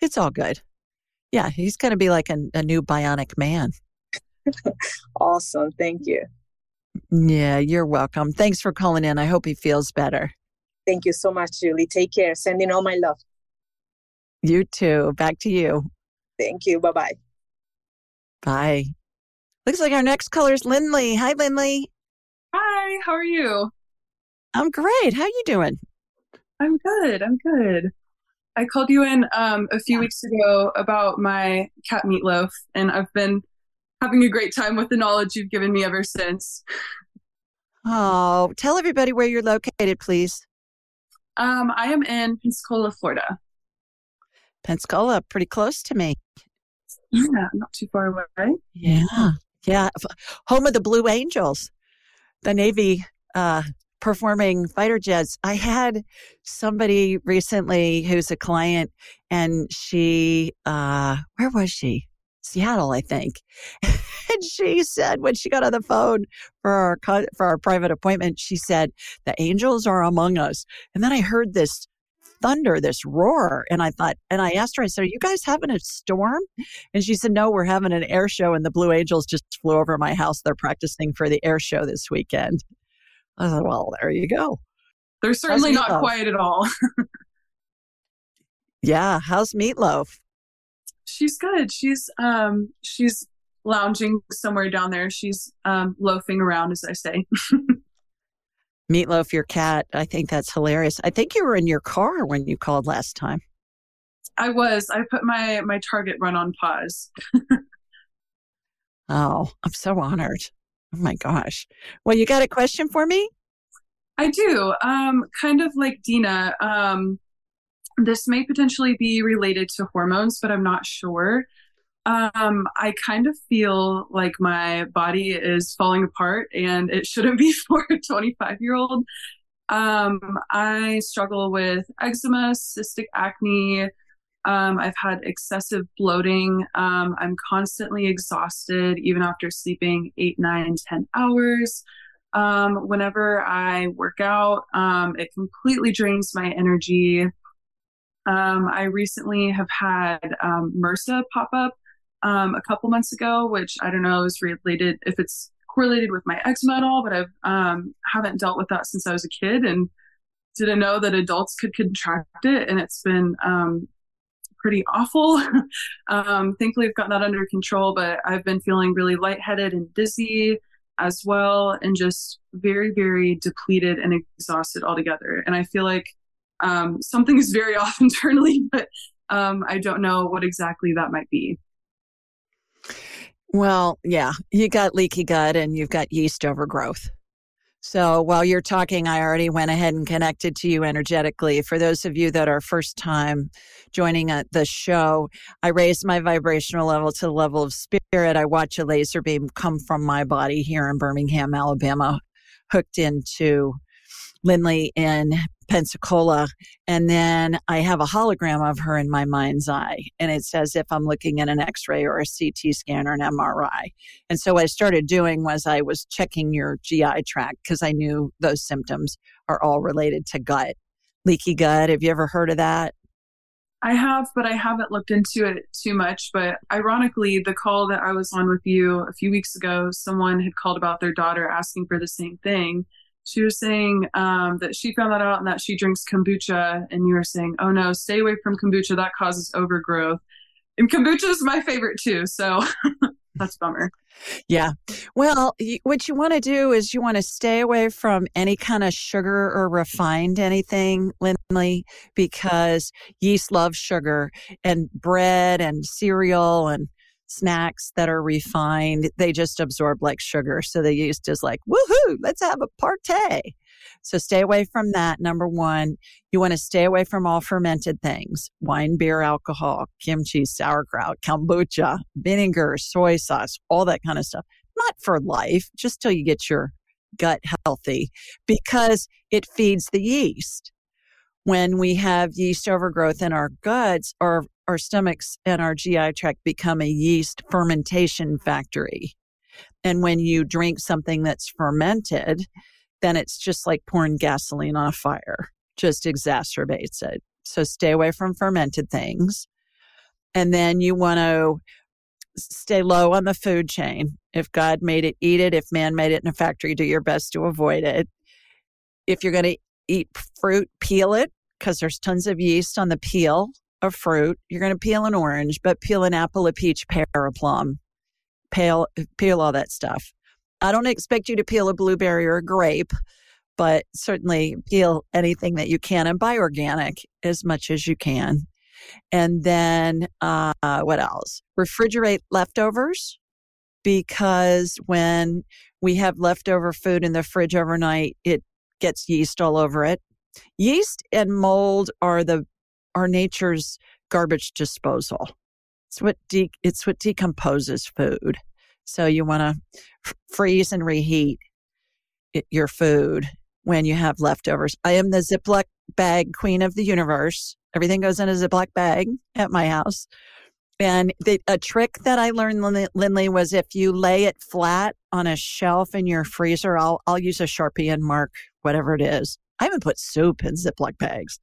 It's all good. Yeah. He's going to be like a, a new bionic man. awesome. Thank you. Mm, yeah, you're welcome. Thanks for calling in. I hope he feels better. Thank you so much, Julie. Take care. Sending all my love. You too. Back to you. Thank you. Bye bye. Bye. Looks like our next caller is Lindley. Hi, Lindley. Hi, how are you? I'm great. How are you doing? I'm good. I'm good. I called you in um, a few weeks ago about my cat meatloaf, and I've been having a great time with the knowledge you've given me ever since. Oh, tell everybody where you're located, please. Um, I am in Pensacola, Florida. Pensacola, pretty close to me. Yeah, not too far away. Yeah. Yeah. Home of the Blue Angels, the Navy uh, performing fighter jets. I had somebody recently who's a client and she, uh, where was she? Seattle, I think. and she said when she got on the phone for our for our private appointment, she said the angels are among us. And then I heard this thunder, this roar, and I thought, and I asked her, I said, "Are you guys having a storm?" And she said, "No, we're having an air show, and the Blue Angels just flew over my house. They're practicing for the air show this weekend." I thought, "Well, there you go." They're certainly not quiet at all. yeah, how's Meatloaf? she's good. She's um she's lounging somewhere down there. She's um loafing around, as I say. Meatloaf, your cat. I think that's hilarious. I think you were in your car when you called last time. I was. I put my my Target run on pause. oh, I'm so honored. Oh my gosh. Well, you got a question for me? I do. Um, kind of like Dina. Um, this may potentially be related to hormones, but I'm not sure. Um, I kind of feel like my body is falling apart and it shouldn't be for a 25 year old. Um, I struggle with eczema, cystic acne. Um, I've had excessive bloating. Um, I'm constantly exhausted, even after sleeping eight, nine, ten hours. Um, whenever I work out, um, it completely drains my energy. I recently have had MRSA pop up um, a couple months ago, which I don't know is related if it's correlated with my eczema at all, but I've um, haven't dealt with that since I was a kid and didn't know that adults could contract it, and it's been um, pretty awful. um, thankfully, I've gotten that under control, but I've been feeling really lightheaded and dizzy as well, and just very, very depleted and exhausted altogether. And I feel like um, something is very off internally, but um, I don't know what exactly that might be. Well, yeah, you got leaky gut and you've got yeast overgrowth. So while you're talking, I already went ahead and connected to you energetically. For those of you that are first time joining uh, the show, I raised my vibrational level to the level of spirit. I watch a laser beam come from my body here in Birmingham, Alabama, hooked into Lindley in Pensacola. And then I have a hologram of her in my mind's eye. And it's as if I'm looking at an x ray or a CT scan or an MRI. And so what I started doing was I was checking your GI tract because I knew those symptoms are all related to gut. Leaky gut. Have you ever heard of that? I have, but I haven't looked into it too much. But ironically, the call that I was on with you a few weeks ago, someone had called about their daughter asking for the same thing she was saying um, that she found that out and that she drinks kombucha and you were saying oh no stay away from kombucha. That causes overgrowth. And kombucha is my favorite too so that's bummer. Yeah. Well what you want to do is you want to stay away from any kind of sugar or refined anything lindley because yeast loves sugar and bread and cereal and snacks that are refined, they just absorb like sugar. So the yeast is like, woohoo, let's have a party. So stay away from that. Number one, you want to stay away from all fermented things wine, beer, alcohol, kimchi, sauerkraut, kombucha, vinegar, soy sauce, all that kind of stuff. Not for life, just till you get your gut healthy because it feeds the yeast when we have yeast overgrowth in our guts or our stomachs and our GI tract become a yeast fermentation factory. And when you drink something that's fermented, then it's just like pouring gasoline on a fire, just exacerbates it. So stay away from fermented things. And then you want to stay low on the food chain. If God made it, eat it. If man made it in a factory, do your best to avoid it. If you're going to eat fruit, peel it because there's tons of yeast on the peel of fruit. You're going to peel an orange, but peel an apple, a peach, pear, a plum. Peel, peel all that stuff. I don't expect you to peel a blueberry or a grape, but certainly peel anything that you can and buy organic as much as you can. And then uh, what else? Refrigerate leftovers because when we have leftover food in the fridge overnight, it gets yeast all over it. Yeast and mold are the are nature's garbage disposal. it's what de- it's what decomposes food. So you want to f- freeze and reheat it, your food when you have leftovers. I am the Ziploc bag queen of the universe. Everything goes in a Ziploc bag at my house. And the, a trick that I learned, Lindley, was if you lay it flat on a shelf in your freezer, I'll, I'll use a Sharpie and mark whatever it is. I even put soup in Ziploc bags.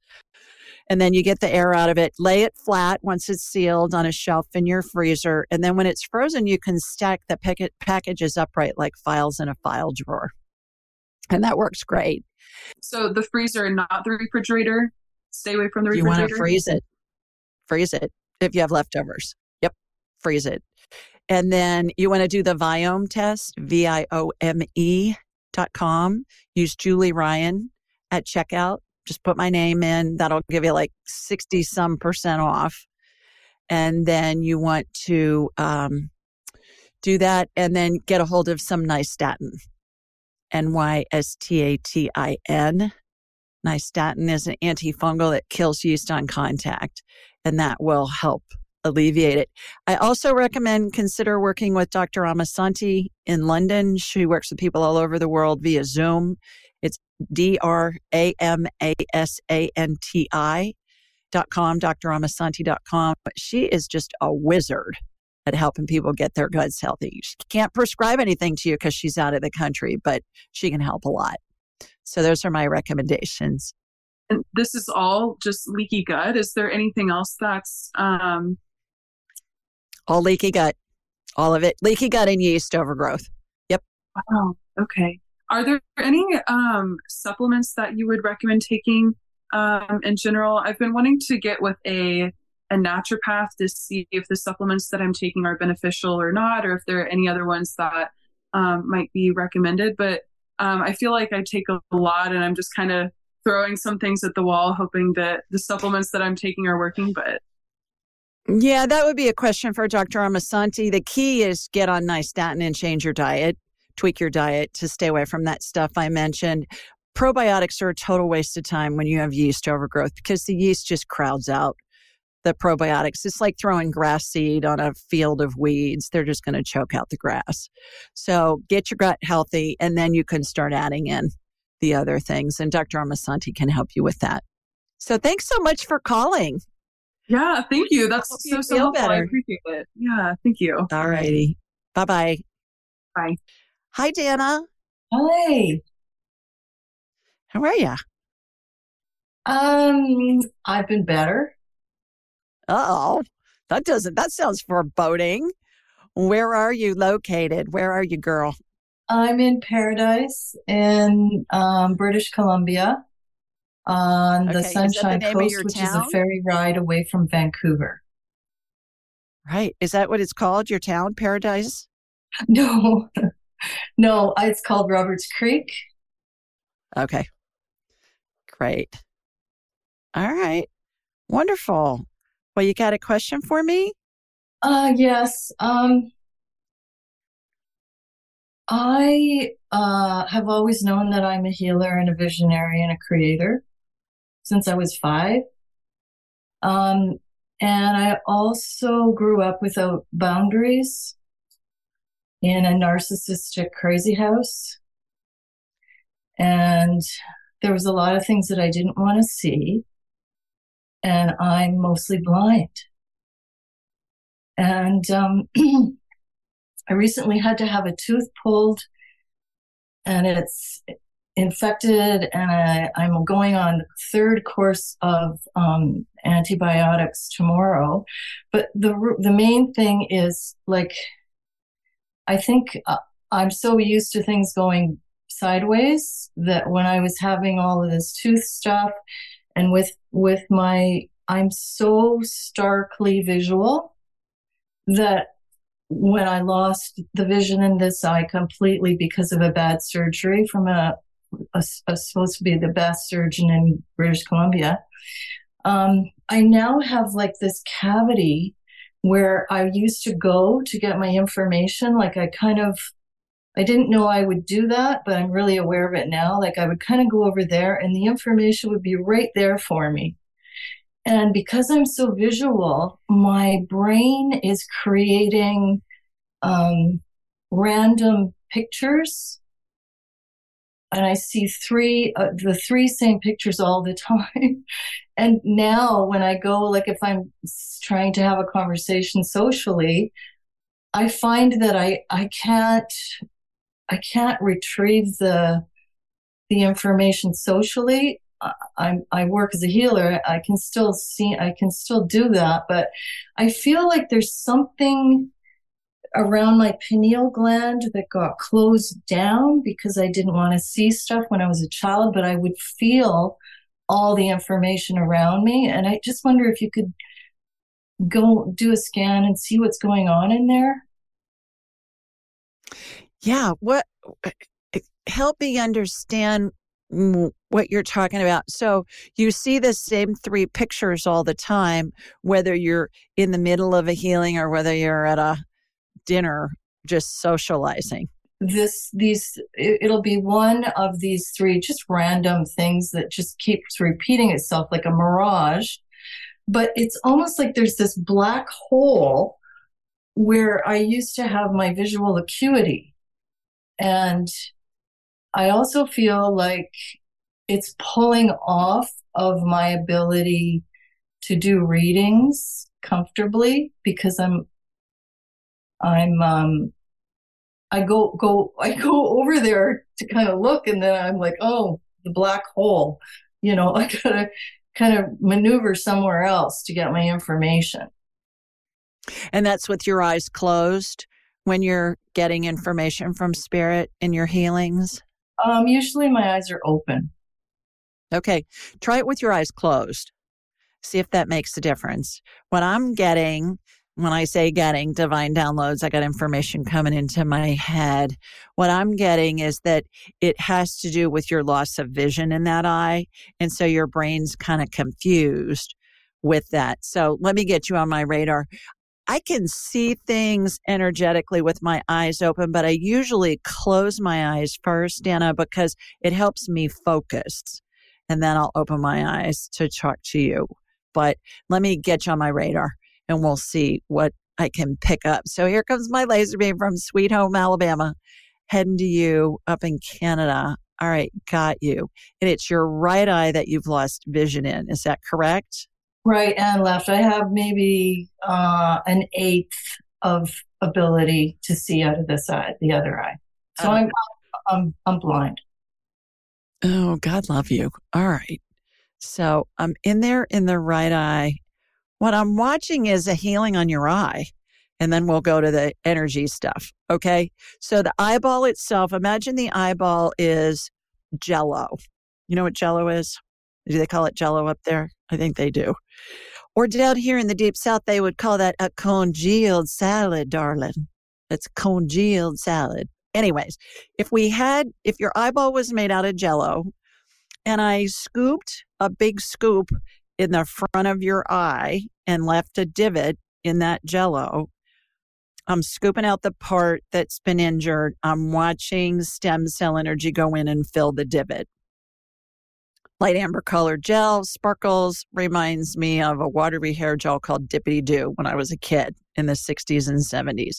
And then you get the air out of it, lay it flat once it's sealed on a shelf in your freezer. And then when it's frozen, you can stack the packet, packages upright like files in a file drawer. And that works great. So the freezer and not the refrigerator? Stay away from the refrigerator? You want to freeze it. Freeze it if you have leftovers. Yep, freeze it. And then you want to do the Viome test, V I O M E dot com. Use Julie Ryan at checkout. Just put my name in. That'll give you like 60 some percent off. And then you want to um, do that and then get a hold of some nystatin. N Y S T A T I N. Nystatin is an antifungal that kills yeast on contact, and that will help alleviate it. I also recommend consider working with Dr. Amasanti in London. She works with people all over the world via Zoom. D R A M A S A N T I dot com, dramasanti.com. She is just a wizard at helping people get their guts healthy. She can't prescribe anything to you because she's out of the country, but she can help a lot. So those are my recommendations. And this is all just leaky gut. Is there anything else that's um all leaky gut? All of it. Leaky gut and yeast overgrowth. Yep. Wow. Okay. Are there any um supplements that you would recommend taking um in general? I've been wanting to get with a a naturopath to see if the supplements that I'm taking are beneficial or not, or if there are any other ones that um, might be recommended. But um, I feel like I take a lot and I'm just kind of throwing some things at the wall, hoping that the supplements that I'm taking are working. But yeah, that would be a question for Dr. Amasanti. The key is get on nystatin and change your diet, tweak your diet to stay away from that stuff I mentioned. Probiotics are a total waste of time when you have yeast overgrowth because the yeast just crowds out the probiotics. It's like throwing grass seed on a field of weeds. They're just going to choke out the grass. So get your gut healthy, and then you can start adding in the other things. And Dr. Amasanti can help you with that. So thanks so much for calling. Yeah, thank you. That's so, so helpful. Better. I appreciate it. Yeah, thank you. All righty. Bye-bye. Bye. Hi, Dana. Hi. How are you? Um, I've been better Uh oh, that doesn't, that sounds foreboding. Where are you located? Where are you, girl? I'm in Paradise in um, British Columbia on the okay. Sunshine the Coast, which town? is a ferry ride away from Vancouver. Right. Is that what it's called, your town, Paradise? No, no, it's called Roberts Creek. Okay. Great. All right. Wonderful. Well, you got a question for me? Uh, yes. Um, I uh, have always known that I'm a healer and a visionary and a creator since I was five. Um, and I also grew up without boundaries in a narcissistic crazy house. And there was a lot of things that I didn't want to see and I'm mostly blind. And um, I recently had to have a tooth pulled, and it's infected, and I, am going on the third course of um, antibiotics tomorrow. But the the main thing is like, I think uh, I'm so used to things going sideways that when I was having all of this tooth stuff and with with my i'm so starkly visual that when i lost the vision in this eye completely because of a bad surgery from a, a, a supposed to be the best surgeon in british columbia um, i now have like this cavity where i used to go to get my information like i kind of I didn't know I would do that, but I'm really aware of it now. Like I would kind of go over there and the information would be right there for me. And because I'm so visual, my brain is creating um, random pictures. And I see three, uh, the three same pictures all the time. and now when I go, like if I'm trying to have a conversation socially, I find that I, I can't, I can't retrieve the, the information socially. I, I work as a healer. I can still see, I can still do that, but I feel like there's something around my pineal gland that got closed down because I didn't want to see stuff when I was a child, but I would feel all the information around me. And I just wonder if you could go do a scan and see what's going on in there. Yeah. What help me understand what you're talking about. So you see the same three pictures all the time, whether you're in the middle of a healing or whether you're at a dinner just socializing. This, these, it'll be one of these three just random things that just keeps repeating itself like a mirage. But it's almost like there's this black hole where I used to have my visual acuity. And I also feel like it's pulling off of my ability to do readings comfortably because I'm I'm um I go go I go over there to kind of look and then I'm like, oh, the black hole. You know, I gotta kind of maneuver somewhere else to get my information. And that's with your eyes closed when you're getting information from spirit in your healings? Um, usually my eyes are open. Okay. Try it with your eyes closed. See if that makes a difference. What I'm getting, when I say getting divine downloads, I got information coming into my head. What I'm getting is that it has to do with your loss of vision in that eye. And so your brain's kind of confused with that. So let me get you on my radar. I can see things energetically with my eyes open, but I usually close my eyes first, Dana, because it helps me focus. And then I'll open my eyes to talk to you. But let me get you on my radar and we'll see what I can pick up. So here comes my laser beam from Sweet Home, Alabama, heading to you up in Canada. All right, got you. And it's your right eye that you've lost vision in. Is that correct? right and left. I have maybe uh, an eighth of ability to see out of this eye, the other eye. So I'm, I'm, I'm blind. Oh, God love you. All right. So I'm in there in the right eye. What I'm watching is a healing on your eye. And then we'll go to the energy stuff. Okay. So the eyeball itself, imagine the eyeball is jello. You know what jello is? Do they call it jello up there? I think they do. Or down here in the deep south, they would call that a congealed salad, darling. That's congealed salad. Anyways, if we had, if your eyeball was made out of jello and I scooped a big scoop in the front of your eye and left a divot in that jello, I'm scooping out the part that's been injured. I'm watching stem cell energy go in and fill the divot light amber colored gel, sparkles, reminds me of a watery hair gel called Dippity Doo when I was a kid in the 60s and 70s.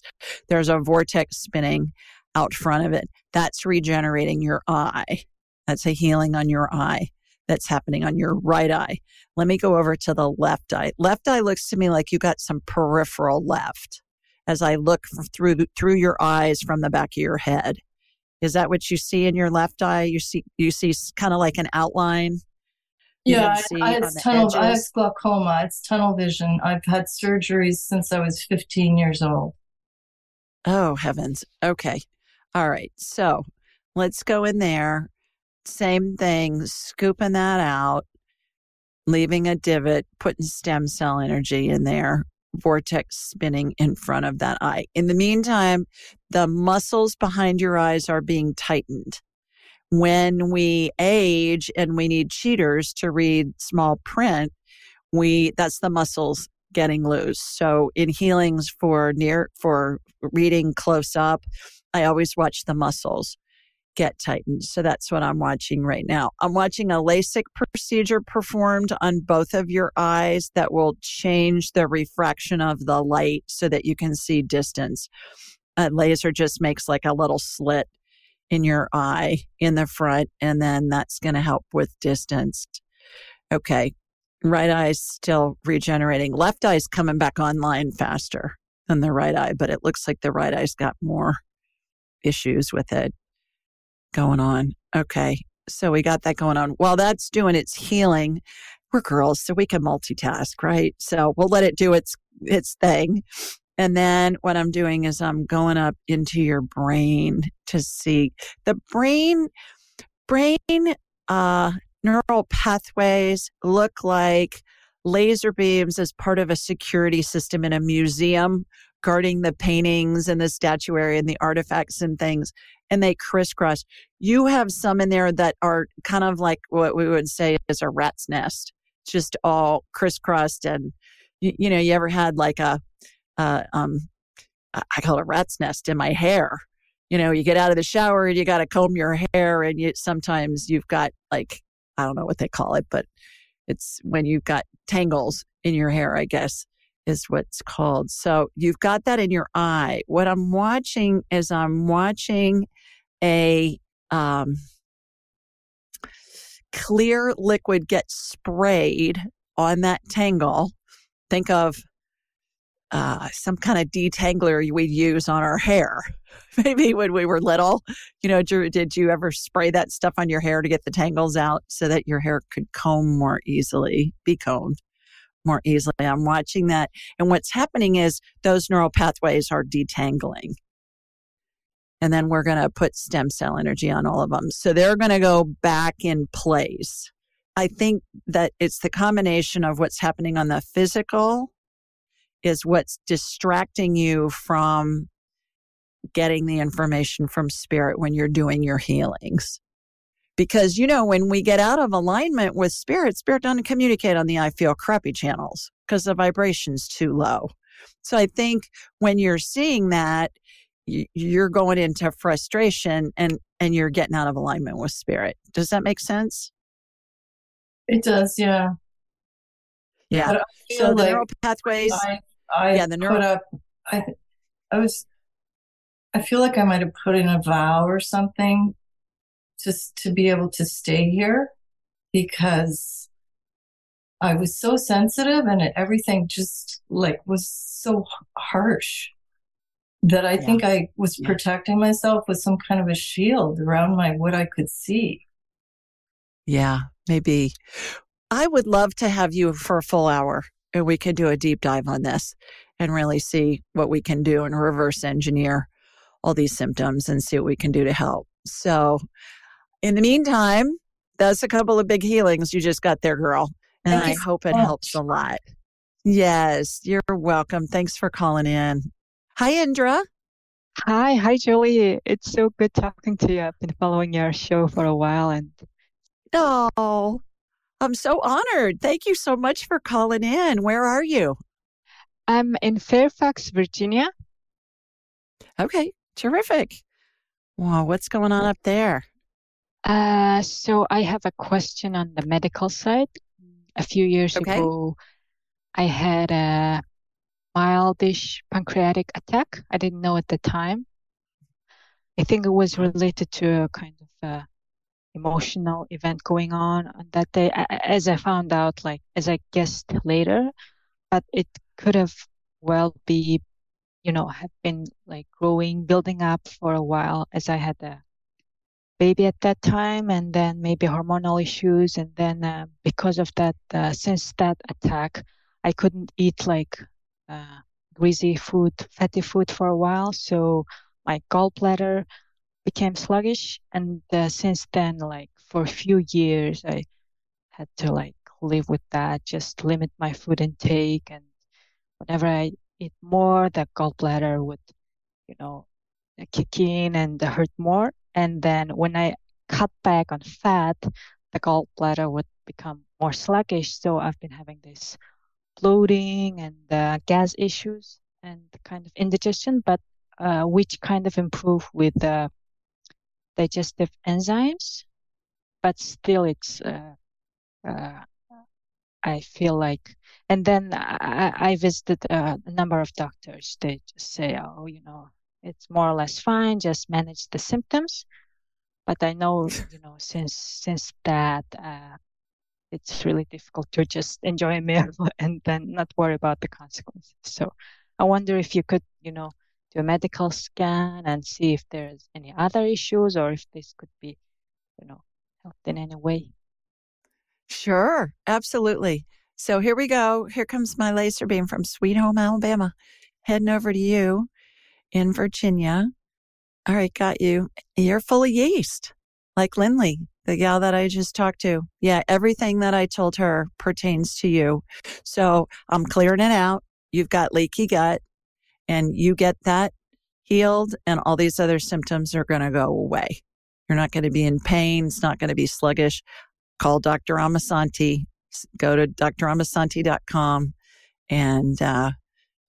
There's a vortex spinning out front of it. That's regenerating your eye. That's a healing on your eye that's happening on your right eye. Let me go over to the left eye. Left eye looks to me like you got some peripheral left as I look mm-hmm. through through your eyes from the back of your head. Is that what you see in your left eye? You see you see kind of like an outline. Yeah, I, it's tunnel. Edges. I have glaucoma. It's tunnel vision. I've had surgeries since I was 15 years old. Oh heavens. Okay. All right. So let's go in there. Same thing. Scooping that out, leaving a divot, putting stem cell energy in there vortex spinning in front of that eye. In the meantime, the muscles behind your eyes are being tightened. When we age and we need cheaters to read small print, we that's the muscles getting loose. So in healings for near for reading close up, I always watch the muscles. Get tightened. So that's what I'm watching right now. I'm watching a LASIK procedure performed on both of your eyes that will change the refraction of the light so that you can see distance. A laser just makes like a little slit in your eye in the front, and then that's going to help with distance. Okay. Right eye's still regenerating. Left eye's coming back online faster than the right eye, but it looks like the right eye's got more issues with it going on. Okay. So we got that going on. While that's doing its healing, we're girls, so we can multitask, right? So we'll let it do its its thing. And then what I'm doing is I'm going up into your brain to see the brain brain uh neural pathways look like laser beams as part of a security system in a museum guarding the paintings and the statuary and the artifacts and things and they crisscross. You have some in there that are kind of like what we would say is a rat's nest, just all crisscrossed. And you, you know, you ever had like a, uh, um, I call it a rat's nest in my hair. You know, you get out of the shower and you got to comb your hair, and you sometimes you've got like I don't know what they call it, but it's when you've got tangles in your hair, I guess is what's called. So you've got that in your eye. What I'm watching is I'm watching a um, clear liquid get sprayed on that tangle. Think of uh, some kind of detangler we'd use on our hair. Maybe when we were little, you know, did, did you ever spray that stuff on your hair to get the tangles out so that your hair could comb more easily, be combed? More easily. I'm watching that. And what's happening is those neural pathways are detangling. And then we're going to put stem cell energy on all of them. So they're going to go back in place. I think that it's the combination of what's happening on the physical is what's distracting you from getting the information from spirit when you're doing your healings. Because, you know, when we get out of alignment with spirit, spirit doesn't communicate on the I feel crappy channels because the vibration's too low. So I think when you're seeing that, you're going into frustration and and you're getting out of alignment with spirit. Does that make sense? It does, yeah. Yeah. So the neural pathways. I, I yeah, the neural. Up, I, I was. I feel like I might have put in a vow or something just to be able to stay here because I was so sensitive and everything just like was so harsh that I yeah. think I was yeah. protecting myself with some kind of a shield around my what I could see. Yeah, maybe. I would love to have you for a full hour and we could do a deep dive on this and really see what we can do and reverse engineer all these symptoms and see what we can do to help. So in the meantime, that's a couple of big healings you just got there, girl. And Thank I hope so it much. helps a lot. Yes, you're welcome. Thanks for calling in. Hi, Indra. Hi, hi, Julie. It's so good talking to you. I've been following your show for a while, and oh, I'm so honored. Thank you so much for calling in. Where are you? I'm in Fairfax, Virginia. Okay, terrific. Wow, what's going on up there? Uh, so I have a question on the medical side. A few years okay. ago, I had a mildish pancreatic attack. I didn't know at the time. I think it was related to a kind of a emotional event going on on that day. As I found out, like as I guessed later, but it could have well be, you know, have been like growing, building up for a while as I had a baby at that time and then maybe hormonal issues and then uh, because of that uh, since that attack i couldn't eat like uh, greasy food fatty food for a while. So my gallbladder became sluggish and uh, since then like for a few years i had to like live with that just limit my food intake. And whenever i eat more the gallbladder would you know kick in and hurt more and then when I cut back on fat, the gallbladder would become more sluggish. So I've been having this bloating and uh, gas issues and kind of indigestion, but uh, which kind of improve with uh, digestive enzymes, but still it's, uh, uh, I feel like, and then I, I visited a number of doctors. They just say, oh, you know, it's more or less fine, just manage the symptoms. But I know, you know, since since that, uh, it's really difficult to just enjoy a meal and then not worry about the consequences. So I wonder if you could, you know, do a medical scan and see if there's any other issues or if this could be, you know, helped in any way. Sure, absolutely. So here we go. Here comes my laser beam from Sweet Home, Alabama, heading over to you in Virginia. All right, got you. You're full of yeast, like Lindley, the gal that I just talked to. Yeah, everything that I told her pertains to you. So I'm clearing it out. You've got leaky gut, and you get that healed, and all these other symptoms are going to go away. You're not going to be in pain. It's not going to be sluggish. Call Dr. Amasanti. Go to dramasanti.com and uh,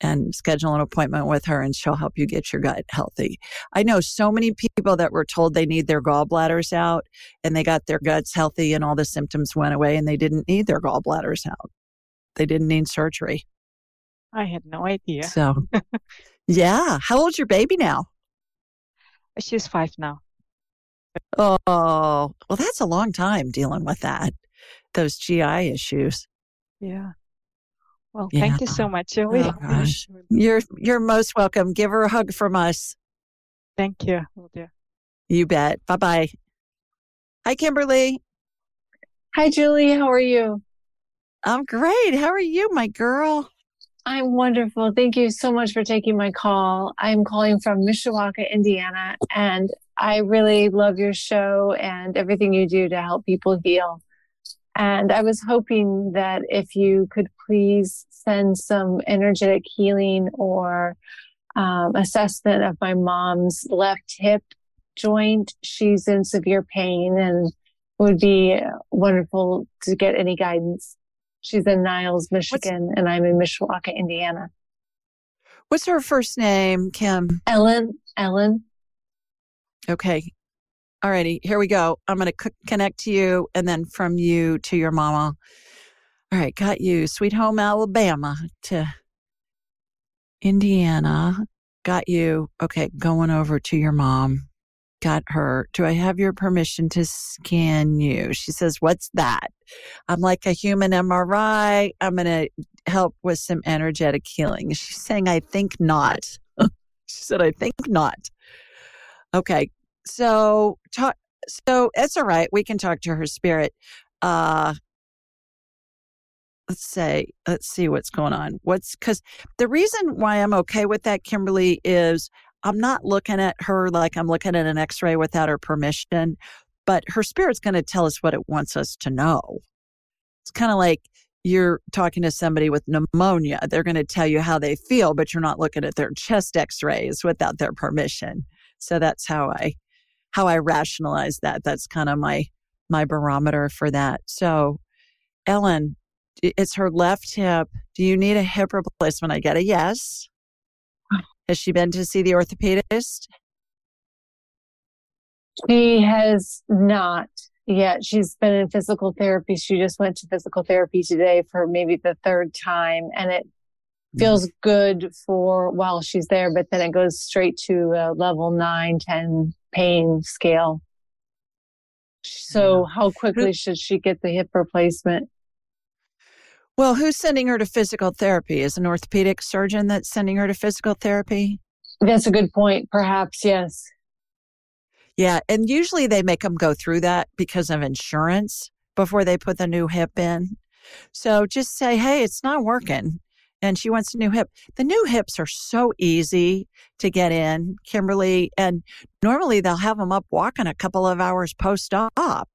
and schedule an appointment with her and she'll help you get your gut healthy. I know so many people that were told they need their gallbladders out and they got their guts healthy and all the symptoms went away and they didn't need their gallbladders out. They didn't need surgery. I had no idea. So, yeah. How old's your baby now? She's five now. Oh, well, that's a long time dealing with that, those GI issues. Yeah. Well, yeah. thank you so much, Julie. Oh, gosh. You're you're most welcome. Give her a hug from us. Thank you. Will do. You bet. Bye bye. Hi, Kimberly. Hi, Julie. How are you? I'm great. How are you, my girl? I'm wonderful. Thank you so much for taking my call. I'm calling from Mishawaka, Indiana, and I really love your show and everything you do to help people heal. And I was hoping that if you could please send some energetic healing or um, assessment of my mom's left hip joint. She's in severe pain and would be wonderful to get any guidance. She's in Niles, Michigan, What's, and I'm in Mishawaka, Indiana. What's her first name, Kim? Ellen. Ellen. Okay. All righty. Here we go. I'm going to connect to you and then from you to your mama. All right. Got you. Sweet home, Alabama to Indiana. Got you. Okay. Going over to your mom got her. Do I have your permission to scan you? She says, What's that? I'm like a human MRI. I'm going to help with some energetic healing. She's saying, I think not. she said, I think not. Okay. So, talk, so it's all right. We can talk to her spirit. Uh, let's say, let's see what's going on. What's because the reason why I'm okay with that, Kimberly, is I'm not looking at her like I'm looking at an x ray without her permission, but her spirit's going to tell us what it wants us to know. It's kind of like you're talking to somebody with pneumonia. They're going to tell you how they feel, but you're not looking at their chest x rays without their permission. So that's how I how I rationalize that. That's kind of my my barometer for that. So Ellen, it's her left hip. Do you need a hip replacement? I get a yes. Has she been to see the orthopedist? She has not yet. She's been in physical therapy. She just went to physical therapy today for maybe the third time, and it Mm-hmm. feels good for while she's there, but then it goes straight to a level nine, 10 pain scale. So, yeah. how quickly should she get the hip replacement? Well, who's sending her to physical therapy? Is an orthopedic surgeon that's sending her to physical therapy? That's a good point. Perhaps, yes. Yeah. And usually they make them go through that because of insurance before they put the new hip in. So just say, hey, it's not working. And she wants a new hip. The new hips are so easy to get in, Kimberly. And normally they'll have them up walking a couple of hours post op.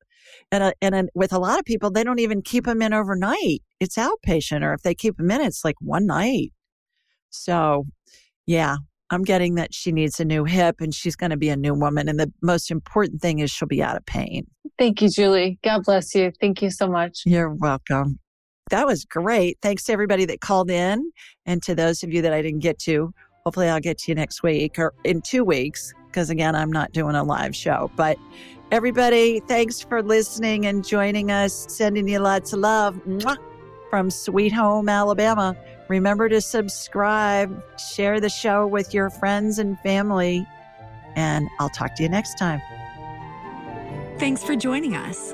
And, uh, and with a lot of people, they don't even keep them in overnight. It's outpatient, or if they keep them in, it's like one night. So, yeah, I'm getting that she needs a new hip and she's going to be a new woman. And the most important thing is she'll be out of pain. Thank you, Julie. God bless you. Thank you so much. You're welcome. That was great. Thanks to everybody that called in and to those of you that I didn't get to. Hopefully, I'll get to you next week or in two weeks. because again, I'm not doing a live show. But everybody, thanks for listening and joining us. Sending you lots of love Mwah! from Sweet Home, Alabama. Remember to subscribe, share the show with your friends and family, and I'll talk to you next time. Thanks for joining us.